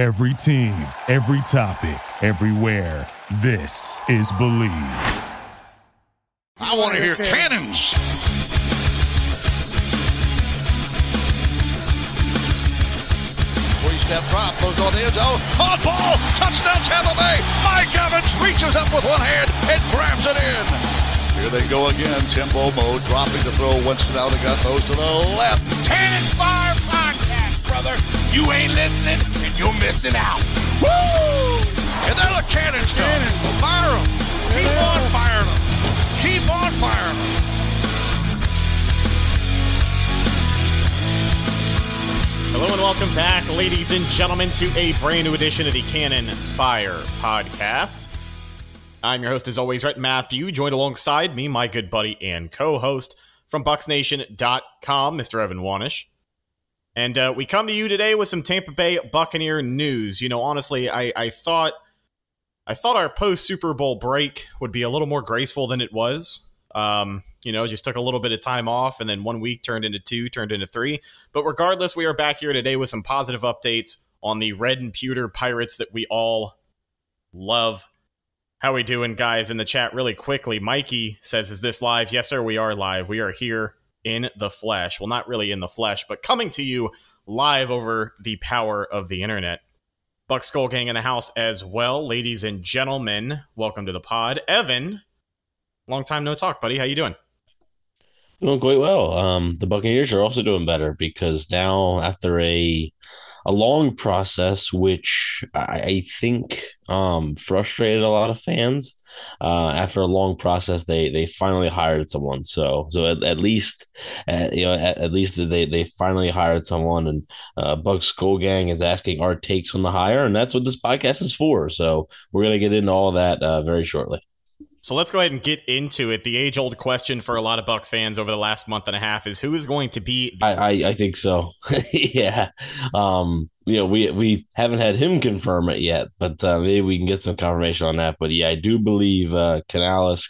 Every team, every topic, everywhere. This is Bleav. I want to hear cannons. Three-step drop, goes on the end zone. On ball, touchdown Tampa Bay. Mike Evans reaches up with one hand and grabs it in. Here they go again. Tempo mode, dropping to throw. Winston out and got those to the left. Cannon Fire Podcast, brother. You ain't listening, and you're missing out. Woo! And there the cannons go. Fire them. Keep on firing them. Keep on firing them. Hello and welcome back, ladies and gentlemen, to a brand new edition of the Cannon Fire Podcast. I'm your host, as always, Rhett Matthew, joined alongside me, my good buddy and co-host from BucksNation.com, Mr. Evan Wanish. And uh, we come to you today with some Tampa Bay Buccaneer news. You know, honestly, I, I thought I thought our post Super Bowl break would be a little more graceful than it was. Um, you know, just took a little bit of time off, and then one week turned into two, turned into three. But regardless, we are back here today with some positive updates on the red and pewter pirates that we all love. How we doing, guys? In the chat, really quickly. Mikey says, "Is this live?" Yes, sir. We are live. We are here in the flesh. Well, not really in the flesh, but coming to you live over the power of the internet. Buck Skull Gang in the house as well, ladies and gentlemen. Welcome to the pod, Evan. Long time no talk, buddy. How you doing? Doing quite well. Um, the Buccaneers are also doing better because now, after a a long process, which I, I think um, frustrated a lot of fans, uh, after a long process, they they finally hired someone. So so at, at least, you know, at, at, least they they finally hired someone, and uh, Buck Skull Gang is asking our takes on the hire, and that's what this podcast is for. So we're gonna get into all that uh, very shortly. So let's go ahead and get into it. The age old question for a lot of Bucks fans over the last month and a half is who is going to be. The- I, I, I think so. yeah. Um, you know, we we haven't had him confirm it yet, but uh, maybe we can get some confirmation on that. But yeah, I do believe uh, Canales.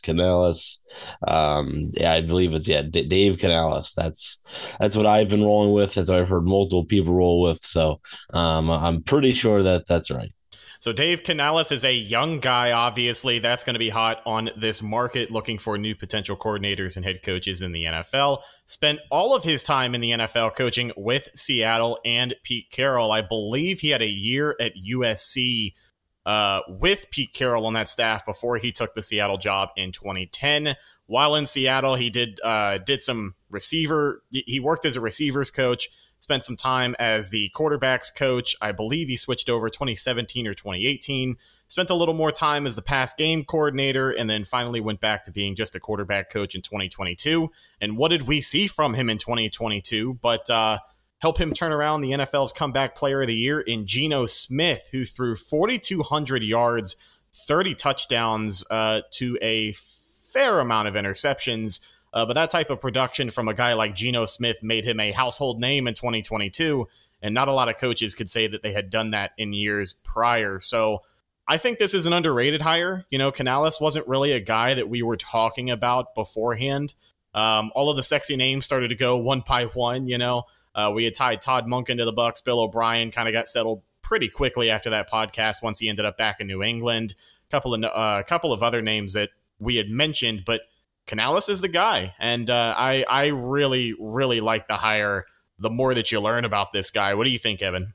Um, yeah, I believe it's yeah D- Dave Canales. That's that's what I've been rolling with. That's what I've heard multiple people roll with. So um, I'm pretty sure that that's right. So Dave Canales is a young guy, obviously. That's going to be hot on this market, looking for new potential coordinators and head coaches in the NFL. Spent all of his time in the NFL coaching with Seattle and Pete Carroll. I believe he had a year at USC uh, with Pete Carroll on that staff before he took the Seattle job in 2010. While in Seattle, he did uh, did some receiver. He worked as a receivers coach spent some time as the quarterbacks coach. I believe he switched over 2017 or 2018. Spent a little more time as the pass game coordinator, and then finally went back to being just a quarterback coach in 2022. And what did we see from him in 2022? But uh, help him turn around the NFL's comeback player of the year in Geno Smith, who threw 4,200 yards, 30 touchdowns uh, to a fair amount of interceptions. Uh, but that type of production from a guy like Geno Smith made him a household name in 2022. And not a lot of coaches could say that they had done that in years prior. So I think this is an underrated hire. You know, Canales wasn't really a guy that we were talking about beforehand. Um, all of the sexy names started to go one by one. You know, uh, we had tied Todd Monken to the Bucks. Bill O'Brien kind of got settled pretty quickly after that podcast. Once he ended up back in New England, a couple of a uh, couple of other names that we had mentioned, but Canales is the guy, and uh, I I really really like the hire. The more that you learn about this guy, what do you think, Evan?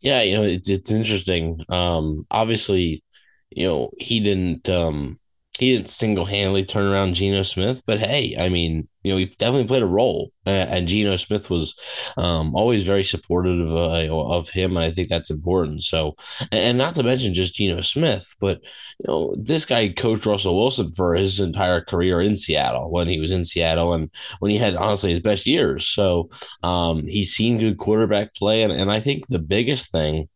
Yeah, you know it's it's interesting. Um, obviously, you know he didn't um, he didn't single handedly turn around Geno Smith, but hey, I mean, you know, he definitely played a role, uh, and Geno Smith was um, always very supportive of, uh, of him, and I think that's important. So, and, not to mention just Geno Smith, but you know, this guy coached Russell Wilson for his entire career in Seattle when he was in Seattle, and when he had honestly his best years. So, um, he's seen good quarterback play, and, and I think the biggest thing,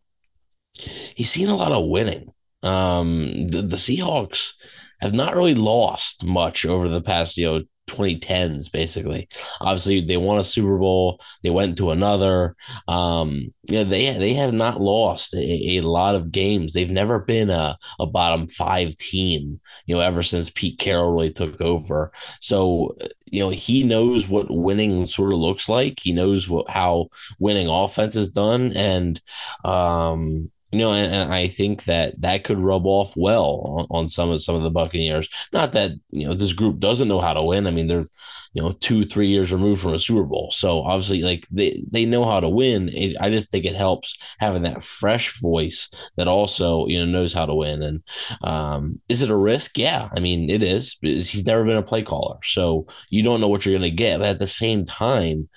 he's seen a lot of winning. Um, the, the Seahawks have not really lost much over the past, you know, 2010s basically. Obviously they won a super bowl they went to another. Um know they they have not lost a, a, lot of games. They've never been a, a bottom five team you know ever since pete carroll really took over. So you know he knows what winning sort of looks like. He knows what how winning offense is done, and um, you know, and, and, I think that that could rub off well on, on, some of some of the Buccaneers. Not that you know this group doesn't know how to win. I mean, they're you know two three years removed from a Super Bowl, so obviously like they they know how to win. It, I just think it helps having that fresh voice that also you know knows how to win. And um, is it a risk? Yeah, I mean it is. He's never been a play caller, so you don't know what you're going to get. But at the same time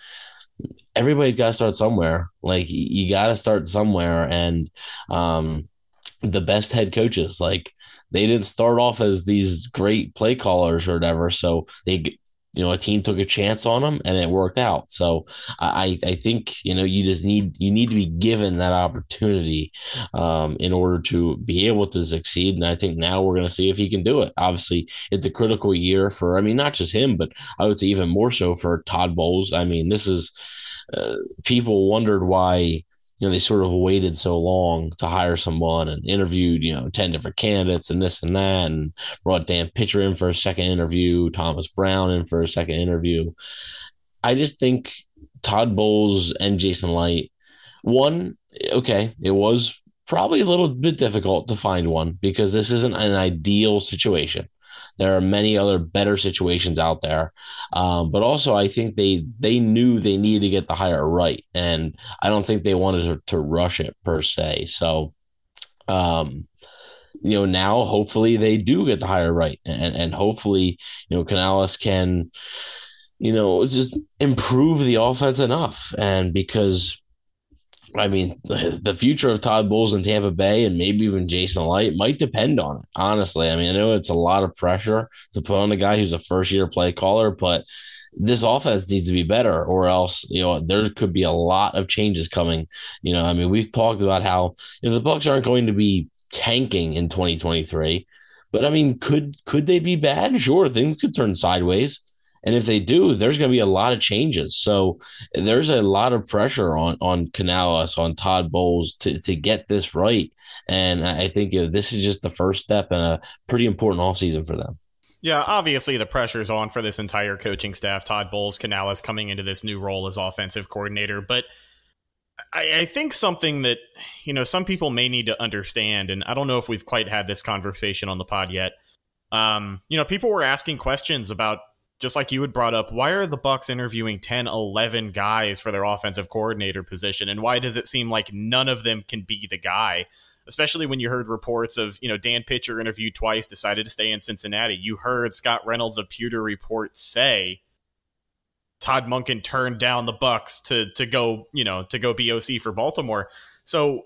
everybody's got to start somewhere. Like you got to start somewhere, and um, the best head coaches, like they didn't start off as these great play callers or whatever. So they, you know, a team took a chance on him and it worked out. So I, I think you know you just need you need to be given that opportunity um, in order to be able to succeed. And I think now we're going to see if he can do it. Obviously, it's a critical year for I mean not just him, but I would say even more so for Todd Bowles. I mean this is uh, people wondered why know they sort of waited so long to hire someone and interviewed you know 10 different candidates and this and that and brought dan pitcher in for a second interview thomas brown in for a second interview. I just think todd bowles and jason Licht, one okay it was probably a little bit difficult to find one because this isn't an ideal situation there are many other better situations out there, um, but also I think they they knew they needed to get the hire right, and I don't think they wanted to, to rush it per se. So, um, you know, now hopefully they do get the hire right, and and hopefully you know Canales can, you know, just improve the offense enough, and because I mean, the future of Todd Bowles in Tampa Bay and maybe even Jason Licht might depend on it. Honestly, I mean, I know it's a lot of pressure to put on a guy who's a first year play caller, but this offense needs to be better, or else you know there could be a lot of changes coming. You know, I mean, we've talked about how you know, the Bucks aren't going to be tanking in 2023, but I mean, could could they be bad? Sure, things could turn sideways. And if they do, there's going to be a lot of changes. So there's a lot of pressure on on Canales, on Todd Bowles to, to get this right. And I think this is just the first step in a pretty important offseason for them. Yeah, obviously the pressure is on for this entire coaching staff. Todd Bowles, Canales coming into this new role as offensive coordinator. But I, I, think something that, you know, some people may need to understand, and I don't know if we've quite had this conversation on the pod yet. Um, you know, people were asking questions about just like you had brought up, why are the Bucks interviewing 10, 11 guys for their offensive coordinator position? And why does it seem like none of them can be the guy? Especially when you heard reports of, you know, Dan Pitcher interviewed twice, decided to stay in Cincinnati. You heard Scott Reynolds of Pewter Report say Todd Monken turned down the Bucks to to go, you know, to go BOC for Baltimore. So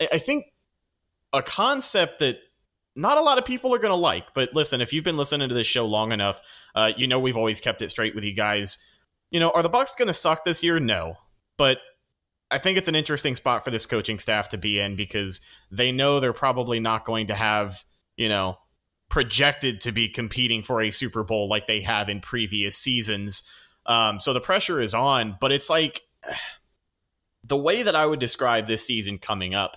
I think a concept that not a lot of people are going to like. But listen, if you've been listening to this show long enough, uh, you know we've always kept it straight with you guys. You know, are the Bucks going to suck this year? No, but I think it's an interesting spot for this coaching staff to be in because they know they're probably not going to have you know projected to be competing for a Super Bowl like they have in previous seasons. Um, so the pressure is on, but it's like the way that I would describe this season coming up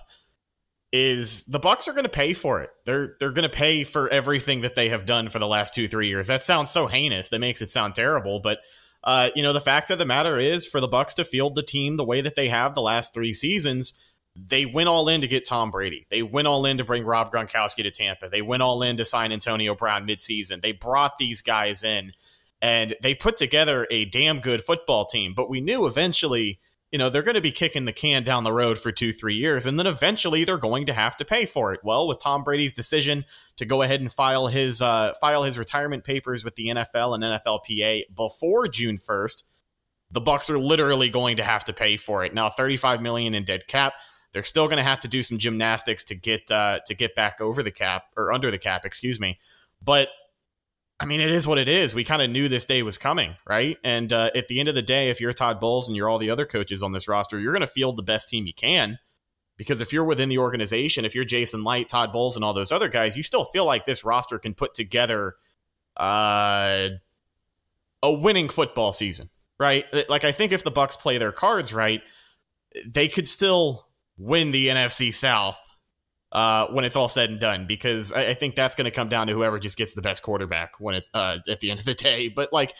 is the Bucks are going to pay for it. They're they're going to pay for everything that they have done for the last 2-3 years. That sounds so heinous. That makes it sound terrible, but uh, you know, the fact of the matter is for the Bucks to field the team the way that they have the last 3 seasons, they went all in to get Tom Brady. They went all in to bring Rob Gronkowski to Tampa. They went all in to sign Antonio Brown midseason. They brought these guys in and they put together a damn good football team, but we knew eventually you know, they're going to be kicking the can down the road for two, three years, and then eventually they're going to have to pay for it. Well, with Tom Brady's decision to go ahead and file his uh, file his retirement papers with the NFL and NFLPA before June first, the Bucks are literally going to have to pay for it. Now, thirty-five million in dead cap. They're still going to have to do some gymnastics to get uh, to get back over the cap or under the cap, excuse me. But I mean, it is what it is. We kind of knew this day was coming, right? And uh, at the end of the day, if you're Todd Bowles and you're all the other coaches on this roster, you're going to field the best team you can. Because if you're within the organization, if you're Jason Licht, Todd Bowles, and all those other guys, you still feel like this roster can put together uh, a winning football season, right? Like I think if the Bucks play their cards right, they could still win the NFC South uh, when it's all said and done, because I, I think that's going to come down to whoever just gets the best quarterback when it's uh, at the end of the day. But like,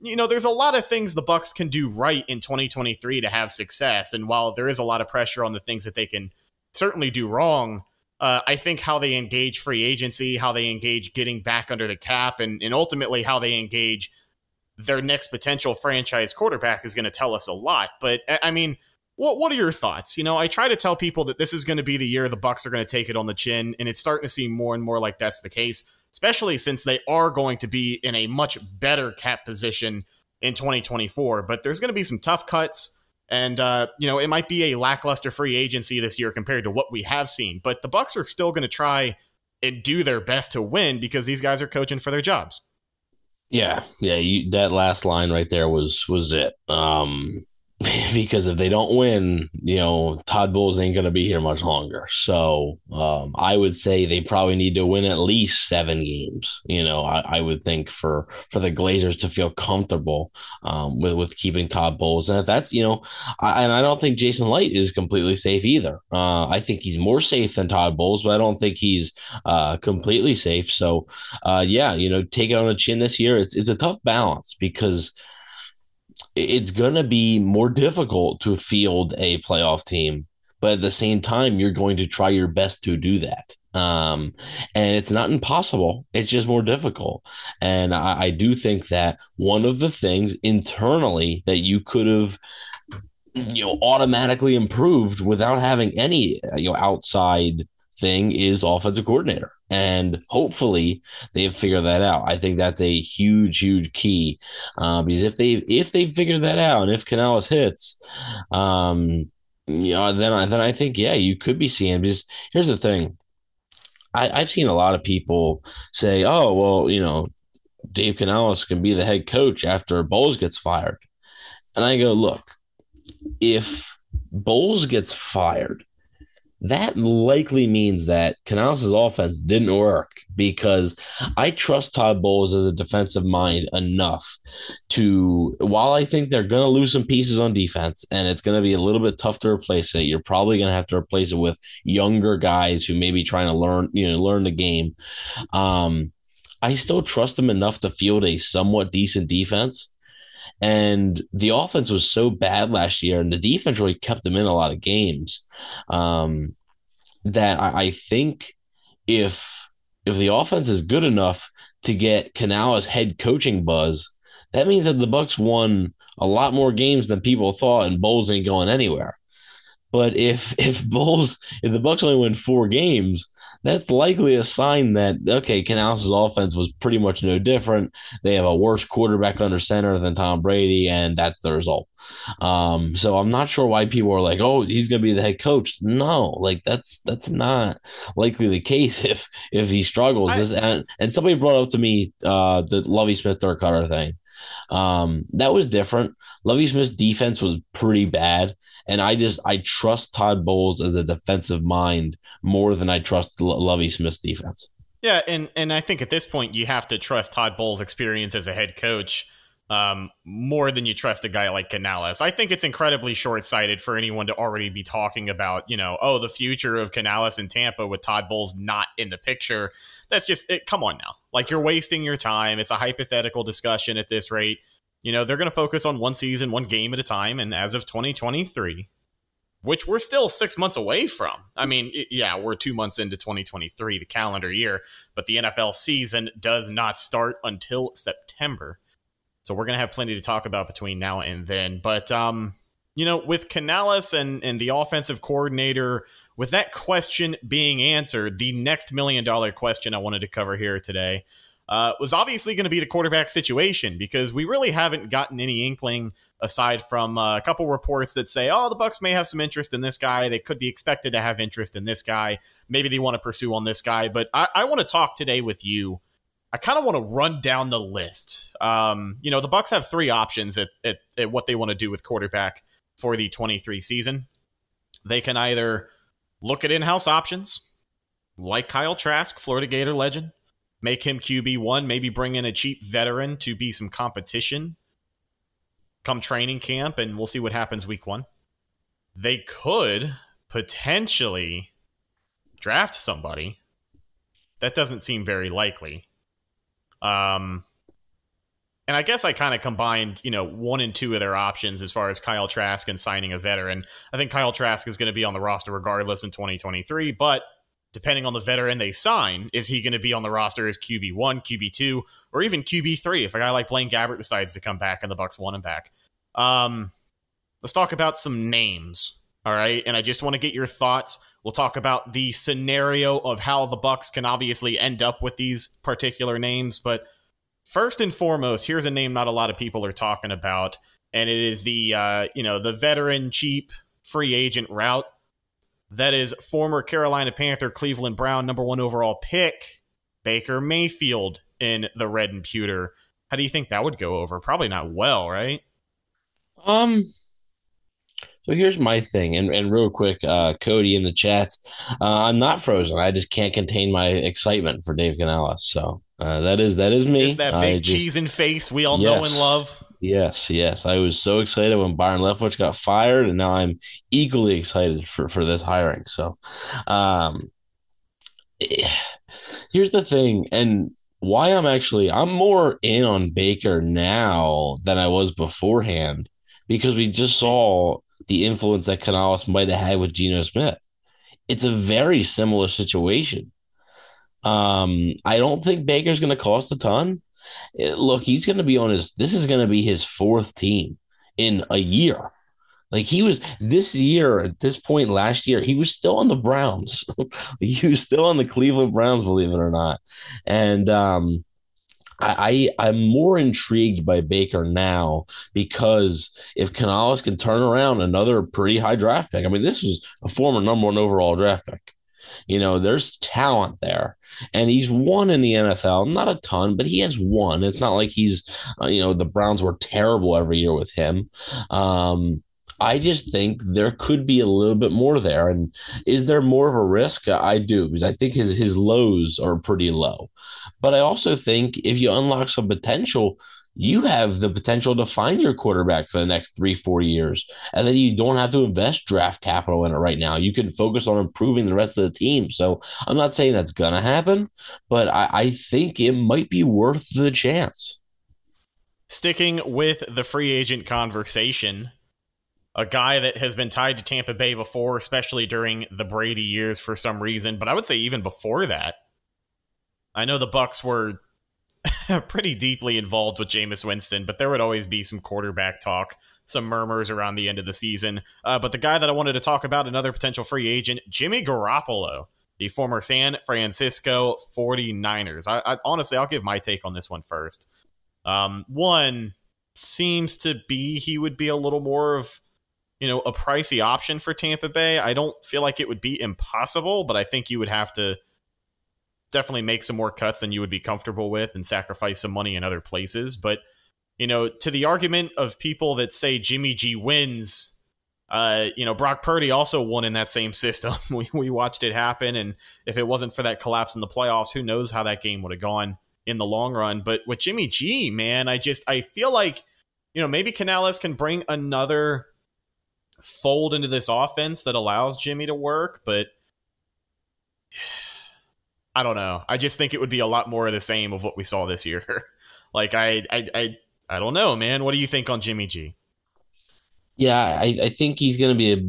you know, there's a lot of things the Bucks can do right in 2023 to have success. And while there is a lot of pressure on the things that they can certainly do wrong, uh, I think how they engage free agency, how they engage getting back under the cap, and, and ultimately how they engage their next potential franchise quarterback is going to tell us a lot. But I mean, what what are your thoughts? You know, I try to tell people that this is going to be the year the Bucks are going to take it on the chin, and it's starting to seem more and more like that's the case especially since they are going to be in a much better cap position in 2024. But there's going to be some tough cuts. And uh, you know, it might be a lackluster free agency this year compared to what we have seen. But the Bucks are still going to try and do their best to win because these guys are coaching for their jobs. Yeah, yeah. You, that last line right there was was it. Um, because if they don't win, you know, Todd Bowles ain't going to be here much longer. So um, I would say they probably need to win at least seven games. You know, I, I would think for for the Glazers to feel comfortable um, with with keeping Todd Bowles, and if that's you know, I, and I don't think Jason Licht is completely safe either. Uh, I think he's more safe than Todd Bowles, but I don't think he's uh, completely safe. So uh, yeah, you know, take it on the chin this year. It's it's a tough balance because it's going to be more difficult to field a playoff team, but at the same time, you're going to try your best to do that. Um, and it's not impossible, it's just more difficult. And I, I do think that one of the things internally that you could have you know automatically improved without having any you know outside thing is offensive coordinator and hopefully they have figured that out. I think that's a huge, huge key uh, because if they if they figure that out and if Canales hits, um, yeah, then I then I think yeah, you could be seeing. Because here's the thing, I, I've seen a lot of people say, oh well, you know, Dave Canales can be the head coach after Bowles gets fired, and I go, look, if Bowles gets fired that likely means that Canales' offense didn't work because I trust Todd Bowles as a defensive mind enough to, while I think they're going to lose some pieces on defense and it's going to be a little bit tough to replace it, you're probably going to have to replace it with younger guys who may be trying to learn, you know, learn the game. Um, I still trust him enough to field a somewhat decent defense. And the offense was so bad last year, and the defense really kept them in a lot of games. Um, that I, I think if if the offense is good enough to get Canales head coaching buzz, that means that the Bucks won a lot more games than people thought, and Bowles ain't going anywhere. But if if Bowles if the Bucks only win four games, that's likely a sign that okay, Canales' offense was pretty much no different. They have a worse quarterback under center than Tom Brady, and that's the result. Um, so I'm not sure why people are like, "Oh, he's going to be the head coach." No, like that's that's not likely the case if if he struggles. I, this, and and somebody brought up to me uh, the Lovie Smith Dirk Koetter thing. Um, that was different. Lovie Smith's defense was pretty bad. And I just I trust Todd Bowles as a defensive mind more than I trust Lovey Smith's defense. Yeah, and and I think at this point you have to trust Todd Bowles' experience as a head coach um, more than you trust a guy like Canales. I think it's incredibly short sighted for anyone to already be talking about, you know, oh, the future of Canales in Tampa with Todd Bowles not in the picture. That's just it. Come on now. Like you're wasting your time. It's a hypothetical discussion at this rate. You know, they're going to focus on one season, one game at a time. And as of 2023, which we're still six months away from. I mean, yeah, we're two months into 2023, the calendar year, but the NFL season does not start until September. So we're going to have plenty to talk about between now and then. But, um, you know, with Canales and, and the offensive coordinator, with that question being answered, the next million dollar question I wanted to cover here today uh, was obviously going to be the quarterback situation because we really haven't gotten any inkling aside from uh, a couple reports that say, oh, the Bucks may have some interest in this guy. They could be expected to have interest in this guy. Maybe they want to pursue on this guy. But I, I want to talk today with you. I kind of want to run down the list. Um, you know, the Bucks have three options at, at, at what they want to do with quarterback for the 23 season. They can either look at in-house options, like Kyle Trask, Florida Gator legend make him QB1, maybe bring in a cheap veteran to be some competition come training camp, and we'll see what happens week one. They could potentially draft somebody. That doesn't seem very likely. Um, and I guess I kind of combined, you know, one and two of their options as far as Kyle Trask and signing a veteran. I think Kyle Trask is going to be on the roster regardless in 2023, but depending on the veteran they sign, is he going to be on the roster as QB one, QB two, or even QB three if a guy like Blaine Gabbert decides to come back and the Bucks want him back? Um, let's talk about some names. All right, and I just want to get your thoughts. We'll talk about the scenario of how the Bucks can obviously end up with these particular names, but first and foremost, here's a name not a lot of people are talking about, and it is the uh, you know the veteran cheap free agent route. That is former Carolina Panther, Cleveland Brown, number one overall pick, Baker Mayfield in the red and pewter. How do you think that would go over? Probably not well, right? Um, so here's my thing, and, and real quick, uh, Cody in the chat, uh, I'm not frozen. I just can't contain my excitement for Dave Canales. So uh, that is that is me. Is that big just, cheese and face we all yes, know and love? Yes, yes. I was so excited when Byron Leftwich got fired, and now I'm equally excited for for this hiring. So, um, here's the thing, and why I'm actually I'm more in on Baker now than I was beforehand because we just saw the influence that Canales might have had with Geno Smith. It's a very similar situation. Um, I don't think Baker's going to cost a ton. It, look, he's going to be on his. This is going to be his fourth team in a year. Like he was this year at this point last year, he was still on the Browns. he was still on the Cleveland Browns, believe it or not. And um, I, I am more intrigued by Baker now because if Canales can turn around another pretty high draft pick, I mean, this was a former number one overall draft pick. You know, there's talent there, and he's won in the NFL. Not a ton, but he has won. It's not like he's, uh, you know, the Browns were terrible every year with him. Um, I just think there could be a little bit more there. And is there more of a risk? I do, because I think his his lows are pretty low. But I also think if you unlock some potential, you have the potential to find your quarterback for the next three, four years. And then you don't have to invest draft capital in it right now. You can focus on improving the rest of the team. So I'm not saying that's going to happen, but I, I think it might be worth the chance. Sticking with the free agent conversation, a guy that has been tied to Tampa Bay before, especially during the Brady years for some reason, but I would say even before that. I know the Bucks were pretty deeply involved with Jameis Winston, but there would always be some quarterback talk, some murmurs around the end of the season. Uh, but the guy that I wanted to talk about, another potential free agent, Jimmy Garoppolo, the former San Francisco 49ers. I, I honestly, I'll give my take on this one first. Um, one seems to be he would be a little more of you know, a pricey option for Tampa Bay. I don't feel like it would be impossible, but I think you would have to definitely make some more cuts than you would be comfortable with and sacrifice some money in other places. But, you know, to the argument of people that say Jimmy G wins, uh, you know, Brock Purdy also won in that same system. we, we watched it happen. And if it wasn't for that collapse in the playoffs, who knows how that game would have gone in the long run. But with Jimmy G, man, I just, I feel like, you know, maybe Canales can bring another fold into this offense that allows Jimmy to work, but I don't know. I just think it would be a lot more of the same of what we saw this year. like I, I, I, I don't know, man. What do you think on Jimmy G? Yeah, I, I think he's going to be a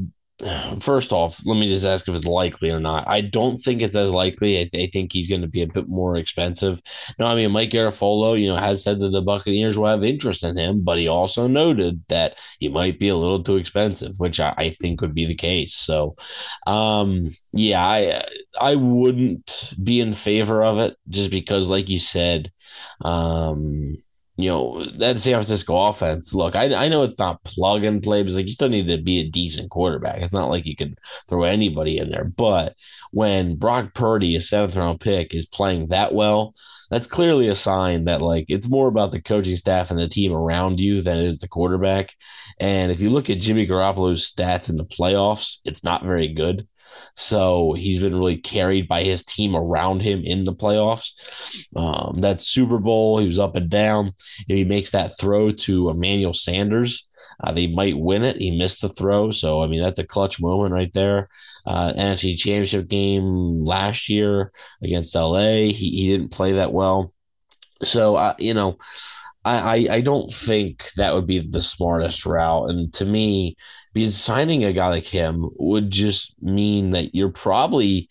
First off, let me just ask if it's likely or not. I don't think it's as likely. I, th- I think he's going to be a bit more expensive. No, I mean Mike Garafolo, you know, has said that the Buccaneers will have interest in him, but he also noted that he might be a little too expensive, which I, I think would be the case. So, um, yeah, I I wouldn't be in favor of it just because, like you said, um, you know, that San Francisco offense, look, I, I know it's not plug and play, but like you still need to be a decent quarterback. It's not like you can throw anybody in there. But when Brock Purdy, a seventh round pick, is playing that well, that's clearly a sign that like it's more about the coaching staff and the team around you than it is the quarterback. And if you look at Jimmy Garoppolo's stats in the playoffs, it's not very good. So he's been really carried by his team around him in the playoffs. Um, that Super Bowl, he was up and down. If he makes that throw to Emmanuel Sanders, uh, they might win it. He missed the throw. So, I mean, that's a clutch moment right there. Uh, NFC Championship game last year against LA, he, he didn't play that well. So, uh, you know, I, I, don't think that would be the smartest route. And to me, because signing a guy like him would just mean that you're probably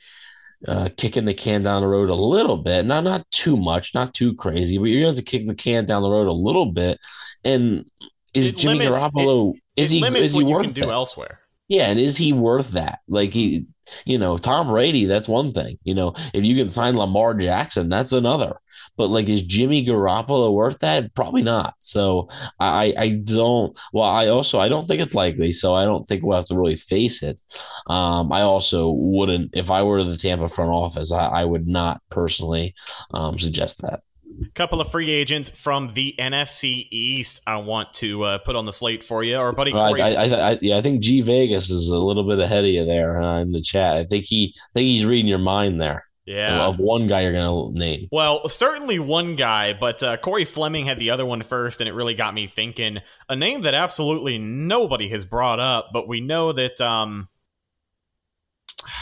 uh, kicking the can down the road a little bit. Not not too much, not too crazy, but you're going to have to kick the can down the road a little bit. And is It Jimmy limits- Garoppolo it is he limits is he worth do it? elsewhere. Yeah, and is he worth that? Like he, you know, Tom Brady, that's one thing. You know, if you can sign Lamar Jackson, that's another. But like, is Jimmy Garoppolo worth that? Probably not. So I, I don't. Well, I also I don't think it's likely. So I don't think we'll have to really face it. Um, I also wouldn't if I were the Tampa front office. I, I would not personally um, suggest that. couple of free agents from the NFC East I want to uh, put on the slate for you. Our buddy I, Corey. I, I, I, yeah, I think G Vegas is a little bit ahead of you there uh, in the chat. I think he, I think he's reading your mind there yeah. of one guy you're gonna name. Well, certainly one guy, but uh, Corey Fleming had the other one first, and it really got me thinking. A name that absolutely nobody has brought up, but we know that. Um,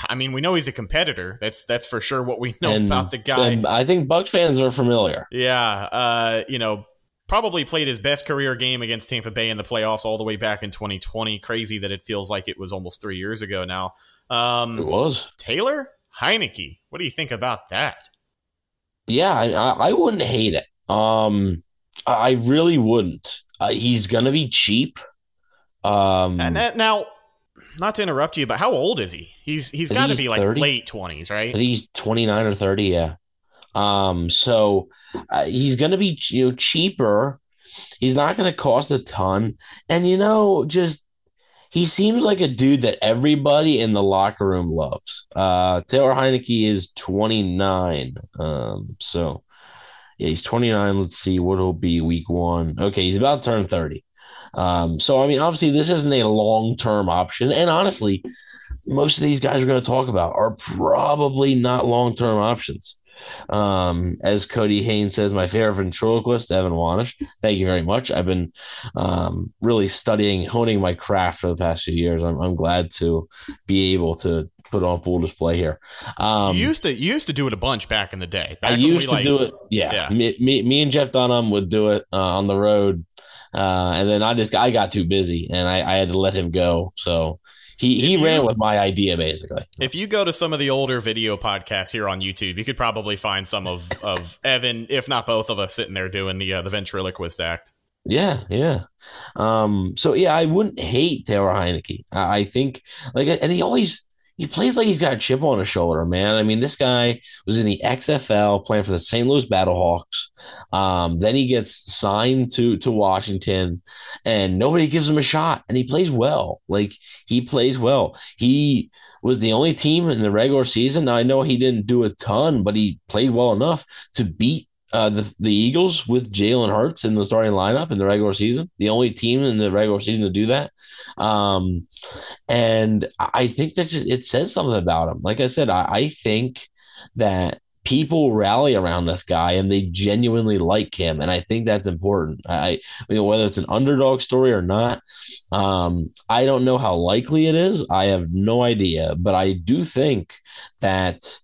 I mean, we know he's a competitor. That's that's for sure what we know And- about the guy. And I think Bucks fans are familiar. Yeah, uh, you know, probably played his best career game against Tampa Bay in the playoffs all the way back in 2020. Crazy that it feels like it was almost three years ago now. It Um, was. Taylor Heinicke, what do you think about that? Yeah, I, I, wouldn't hate it. Um, I really wouldn't. Uh, he's gonna be cheap. Um, And that, now, not to interrupt you, but how old is he? He's he's got to be like 30. late 20s, right? he's 29 or 30. Yeah. Um, so uh, he's going to be you know, cheaper. He's not going to cost a ton. And, you know, just he seems like a dude that everybody in the locker room loves. Uh, Taylor Heineke is 29. Um, so yeah, he's 29. Let's see what he'll be week one. Okay, he's about to turn 30. Um, so I mean, obviously, this isn't a long-term option. And honestly, most of these guys we're going to talk about are probably not long-term options. Um, as Cody Haynes says, my favorite ventriloquist, Evan Wanish. Thank you very much. I've been um, really studying, honing my craft for the past few years. I'm, I'm glad to be able to put on full display here. Um, you used to you used to do it a bunch back in the day. Back I used to like- do it. Yeah, Yeah. Me, me, me and Jeff Dunham would do it uh, on the road, uh, and then I just I got too busy and I, I had to let him go. So he he If you- ran with my idea basically. If you go to some of the older video podcasts here on YouTube, you could probably find some of, of Evan, if not both of us, sitting there doing the uh, the ventriloquist act. Yeah, yeah. Um, so yeah, I wouldn't hate Taylor Heinicke. I, I think like, and he always he plays like he's got a chip on his shoulder, man. I mean, this guy was in the XFL playing for the St. Louis Battlehawks. Um, then he gets signed to to Washington, and nobody gives him a shot, and he plays well. Like he plays well. He was the only team in the regular season. Now I know he didn't do a ton, but he played well enough to beat uh, the the Eagles with Jalen Hurts in the starting lineup in the regular season. The only team in the regular season to do that. Um, and I think that it says something about him. Like I said, I, I think that people rally around this guy and they genuinely like him, and I think that's important. I, you whether it's an underdog story or not, um, I don't know how likely it is. I have no idea, but I do think that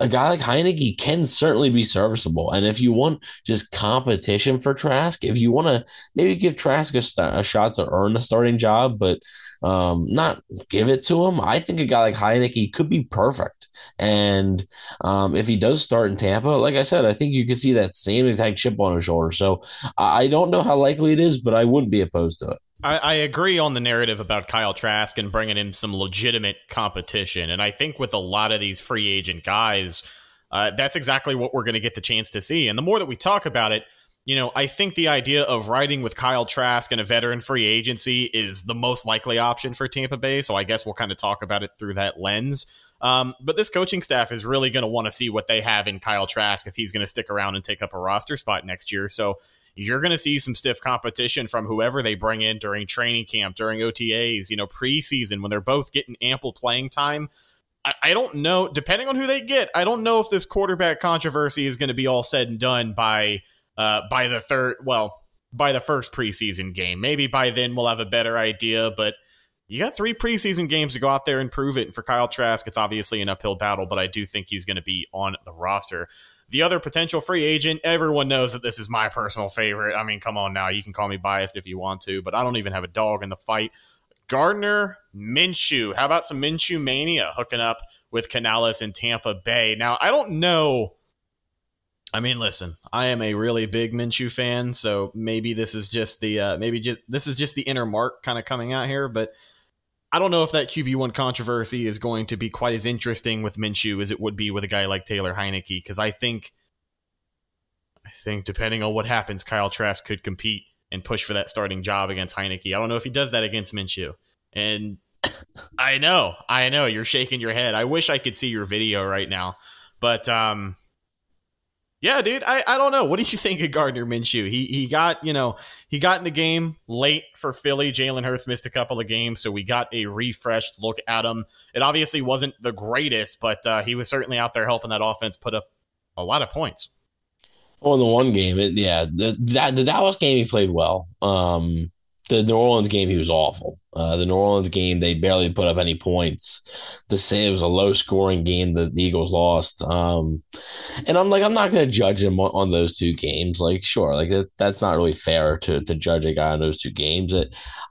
a guy like Heinicke can certainly be serviceable. And if you want just competition for Trask, if you want to maybe give Trask a, st- a shot to earn a starting job, but um, not give it to him, I think a guy like Heinicke could be perfect. And um, if he does start in Tampa, like I said, I think you could see that same exact chip on his shoulder. So I I don't know how likely it is, but I wouldn't be opposed to it. I, I agree on the narrative about Kyle Trask and bringing in some legitimate competition. And I think with a lot of these free agent guys, uh, that's exactly what we're going to get the chance to see. And the more that we talk about it, you know, I think the idea of riding with Kyle Trask and a veteran free agency is the most likely option for Tampa Bay. So I guess we'll kind of talk about it through that lens. Um, but this coaching staff is really going to want to see what they have in Kyle Trask if he's going to stick around and take up a roster spot next year. So you're going to see some stiff competition from whoever they bring in during training camp, during OTAs, you know, preseason when they're both getting ample playing time. I, I don't know, depending on who they get, I don't know if this quarterback controversy is going to be all said and done by uh, by the third, well, by the first preseason game. Maybe by then we'll have a better idea, but you got three preseason games to go out there and prove it. And for Kyle Trask, it's obviously an uphill battle, but I do think he's going to be on the roster. The other potential free agent, everyone knows that this is my personal favorite. I mean, come on now. You can call me biased if you want to, but I don't even have a dog in the fight. Gardner Minshew. How about some Minshew mania hooking up with Canales in Tampa Bay? Now, I don't know. I mean, listen, I am a really big Minshew fan, so maybe this is just the uh, maybe just this is just the inner mark kind of coming out here, but I don't know if that QB1 controversy is going to be quite as interesting with Minshew as it would be with a guy like Taylor Heinicke because I think I think depending on what happens, Kyle Trask could compete and push for that starting job against Heinicke. I don't know if he does that against Minshew. And I know, I know you're shaking your head. I wish I could see your video right now. But um yeah, dude, I, I don't know. What do you think of Gardner Minshew? He he got you know he got in the game late for Philly. Jalen Hurts missed a couple of games, so we got a refreshed look at him. It obviously wasn't the greatest, but uh, he was certainly out there helping that offense put up a lot of points. Well, in the one game, it, yeah, the, that the Dallas game he played well. Um, the New Orleans game, he was awful. Uh, the New Orleans game, they barely put up any points. To say it was a low scoring game that the Eagles lost. Um, and I'm like, I'm not going to judge him on, on, those two games. Like, sure, like that, that's not really fair to, to judge a guy on those two games. That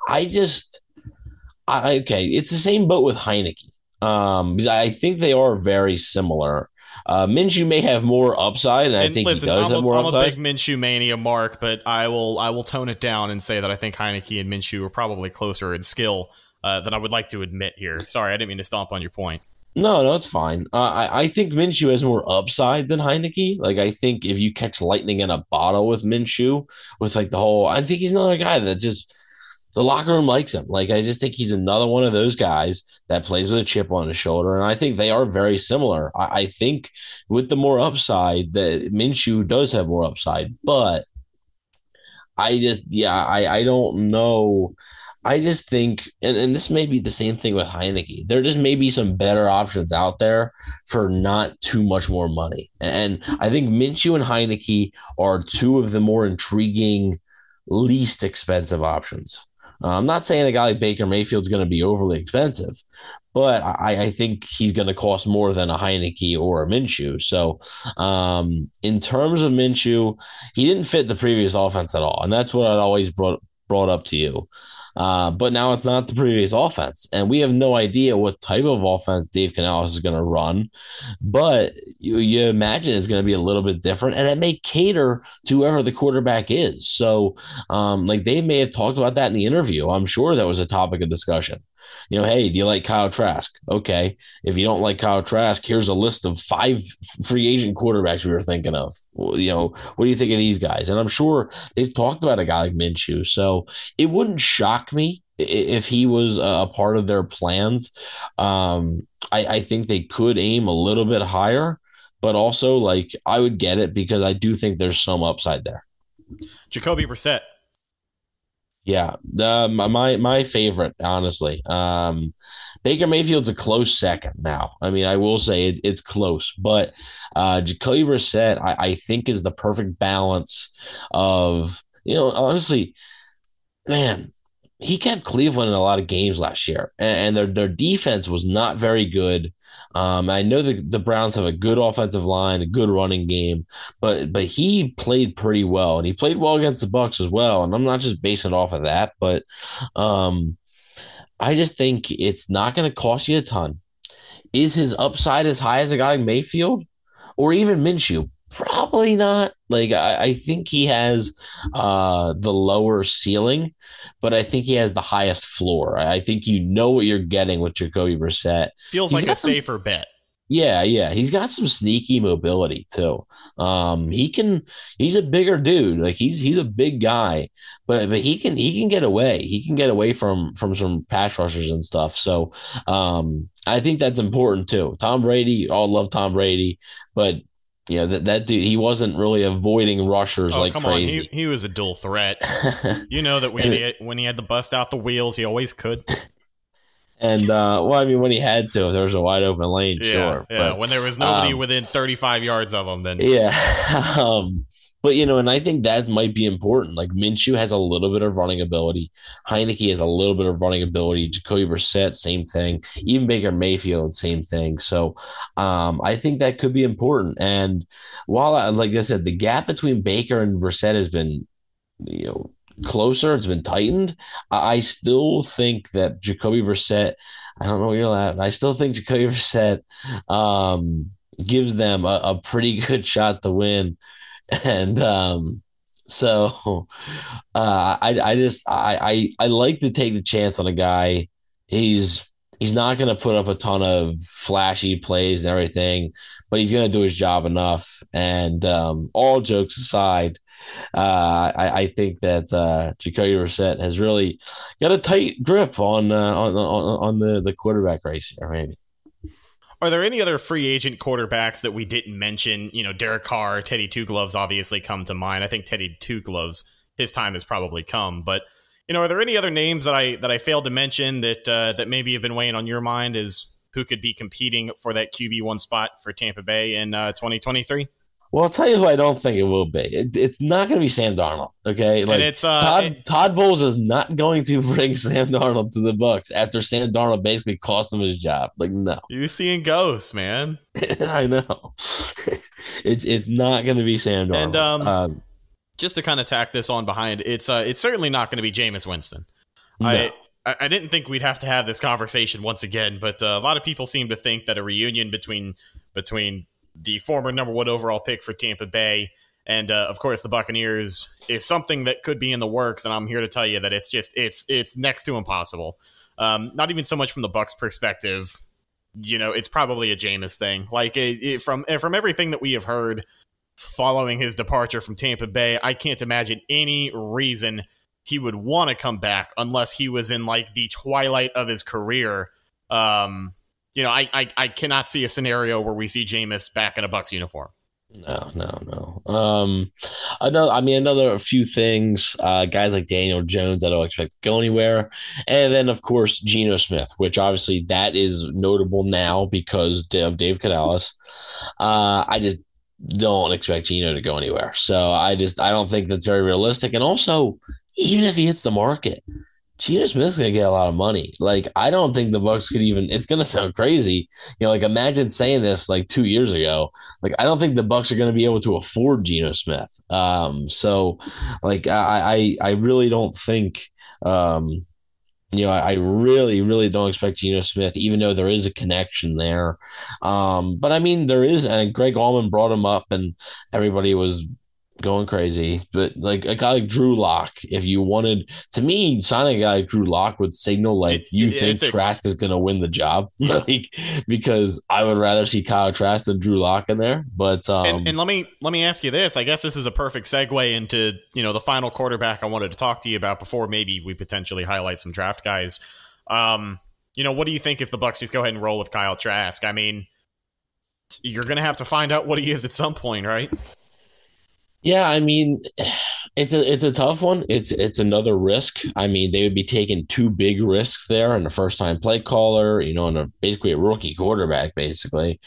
I just, I, okay, it's the same boat with Heinicke. Um, because I think they are very similar. Uh, Minshew may have more upside, and, and I think listen, he does I'm have a, more I'm upside. I'm a big Minshew mania, Mark, but I will I will tone it down and say that I think Heinicke and Minshew are probably closer in skill uh, than I would like to admit here. Sorry, I didn't mean to stomp on your point. No, no, it's fine. Uh, I, I think Minshew has more upside than Heinicke. Like, I think if you catch lightning in a bottle with Minshew, with like the whole, I think he's another guy that just the locker room likes him. Like I just think he's another one of those guys that plays with a chip on his shoulder, and I think they are very similar. I, I think with the more upside, that Minshew does have more upside, but I just yeah, I I don't know. I just think, and, and this may be the same thing with Heinicke. There just may be some better options out there for not too much more money. And I think Minshew and Heinicke are two of the more intriguing, least expensive options. Uh, I'm not saying a guy like Baker Mayfield's going to be overly expensive, but I, I think he's going to cost more than a Heinicke or a Minshew. So, um, in terms of Minshew, he didn't fit the previous offense at all, and that's what I'd always brought brought up to you. Uh, but now it's not the previous offense, and we have no idea what type of offense Dave Canales is going to run. But you, you imagine it's going to be a little bit different, and it may cater to whoever the quarterback is. So, um, like they may have talked about that in the interview. I'm sure that was a topic of discussion you know, hey, do you like Kyle Trask? Okay. If you don't like Kyle Trask, here's a list of five free agent quarterbacks we were thinking of. Well, you know, what do you think of these guys? And I'm sure they've talked about a guy like Minshew. So it wouldn't shock me if he was a part of their plans. Um, I, I think they could aim a little bit higher, but also like I would get it because I do think there's some upside there. Jacoby Brissett yeah, my my favorite, honestly. Um, Baker Mayfield's a close second now. I mean, I will say it, it's close, but uh, Jacoby Brissett, I, I think, is the perfect balance of you know, honestly, man, he kept Cleveland in a lot of games last year, and, and their their defense was not very good. Um, I know the, the Browns have a good offensive line, a good running game, but but he played pretty well, and he played well against the Bucks as well. And I'm not just basing it off of that, but um, I just think it's not going to cost you a ton. Is his upside as high as a guy like Mayfield or even Minshew? Probably not. Like I, I, think he has uh the lower ceiling, but I think he has the highest floor. I think you know what you're getting with Jacoby Brissett. Feels He's like a some, safer bet. Yeah, yeah. He's got some sneaky mobility too. Um, he can he's a bigger dude. Like he's he's a big guy, but but he can he can get away. He can get away from from some pass rushers and stuff. So um I think that's important too. Tom Brady, all love Tom Brady, but you know that that dude he wasn't really avoiding rushers oh, like come crazy. On. He, he was a dual threat. you know that when he when he had to bust out the wheels, he always could. And uh, well, I mean, when he had to, if there was a wide open lane, yeah, sure. Yeah, but, when there was nobody um, within 35 yards of him, then yeah. um, But you know, and I think that might be important. Like Minshew has a little bit of running ability. Heinicke has a little bit of running ability. Jacoby Brissett, same thing. Even Baker Mayfield, same thing. So um, I think that could be important. And while, I, like I said, the gap between Baker and Brissett has been, you know, closer. It's been tightened. I still think that Jacoby Brissett. I don't know where you're at. I still think Jacoby Brissett um, gives them a, a pretty good shot to win and um, so uh, I I just I, I I like to take the chance on a guy. He's he's not going to put up a ton of flashy plays and everything, but he's going to do his job enough. And um, all jokes aside, uh, I, I, think that uh, Jacoby Brissett has really got a tight grip on uh, on, on on the the quarterback race here, maybe. Are there any other free agent quarterbacks that we didn't mention? You know, Derek Carr, Teddy Two Gloves obviously come to mind. I think Teddy Two Gloves, his time has probably come. But you know, are there any other names that I that I failed to mention that uh, that maybe have been weighing on your mind as who could be competing for that QB one spot for Tampa Bay in uh, 2023? Well, I'll tell you who I don't think it will be. It, it's not going to be Sam Darnold. Okay, like and it's uh, Todd it, Todd Bowles is not going to bring Sam Darnold to the Bucks after Sam Darnold basically cost him his job. Like, no, you're seeing ghosts, man. I know. it's it's not going to be Sam Darnold. And um, um, just to kind of tack this on behind, it's uh, it's certainly not going to be Jameis Winston. No. I. I didn't think we'd have to have this conversation once again, but uh, a lot of people seem to think that a reunion between between the former number one overall pick for Tampa Bay, and uh, of course the Buccaneers is something that could be in the works. And I'm here to tell you that it's just it's it's next to impossible. Um, not even so much from the Bucks' perspective. You know, it's probably a Jameis thing. Like it, it, from from everything that we have heard following his departure from Tampa Bay, I can't imagine any reason he would want to come back unless he was in like the twilight of his career. Um, you know, I, I, I cannot see a scenario where we see Jameis back in a Bucks uniform. No, no, no. Um, another, I mean, another few things. Uh, guys like Daniel Jones, I don't expect to go anywhere, and then of course Geno Smith, which obviously that is notable now because of Dave Canales. Uh, I just don't expect Geno to go anywhere. So I just I don't think that's very realistic. And also, even if he hits the market, Geno Smith's gonna get a lot of money. Like, I don't think the Bucks could even. It's gonna sound crazy, you know. Like, imagine saying this like two years ago. Like, I don't think the Bucks are gonna be able to afford Geno Smith. Um, so, like, I, I, I really don't think. Um, you know, I, I really, really don't expect Geno Smith, even though there is a connection there. Um, but I mean, there is, and Greg Auman brought him up, and everybody was going crazy. But like a guy like Drew Lock, if you wanted to me, signing a guy like Drew Lock would signal like you think Trask a, is going to win the job, like because I would rather see Kyle Trask than Drew Lock in there. But um, and, and, let me let me ask you this. I guess this is a perfect segue into you know the final quarterback I wanted to talk to you about before maybe we potentially highlight some draft guys. Um, you know, what do you think if the Bucs just go ahead and roll with Kyle Trask? I mean, you're to have to find out what he is at some point, right? Yeah, I mean, it's a it's a tough one. It's it's another risk. I mean, they would be taking two big risks there, and a first time play caller, you know, and a, basically a rookie quarterback, basically.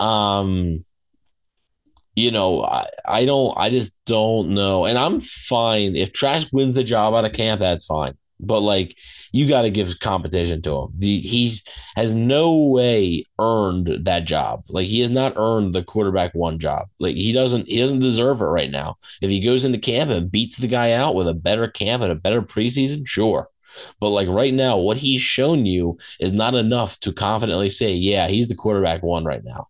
Um, you know, I, I don't, I just don't know, and I'm fine if Trask wins the job out of camp. That's fine, but like you got to give competition to him. The, he has no way earned that job. Like he has not earned the quarterback one job. Like he doesn't he doesn't deserve it right now. If he goes into camp and beats the guy out with a better camp and a better preseason, sure. But like right now, what he's shown you is not enough to confidently say, yeah, he's the quarterback one right now.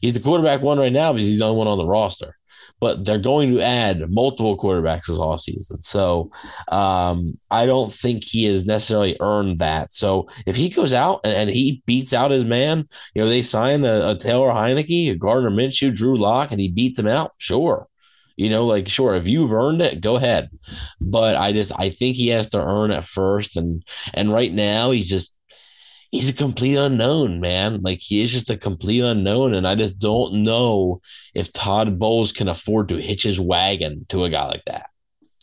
He's the quarterback one right now because he's the only one on the roster but they're going to add multiple quarterbacks this offseason. So um, I don't think he has necessarily earned that. So if he goes out and, and he beats out his man, you know, they sign a, a Taylor Heinicke, a Gardner Minshew, Drew Lock, and he beats him out, sure. You know, like sure, if you've earned it, go ahead. But I just I think he has to earn it first. And and right now he's just he's a complete unknown, man. Like he is just a complete unknown, and I just don't know if Todd Bowles can afford to hitch his wagon to a guy like that.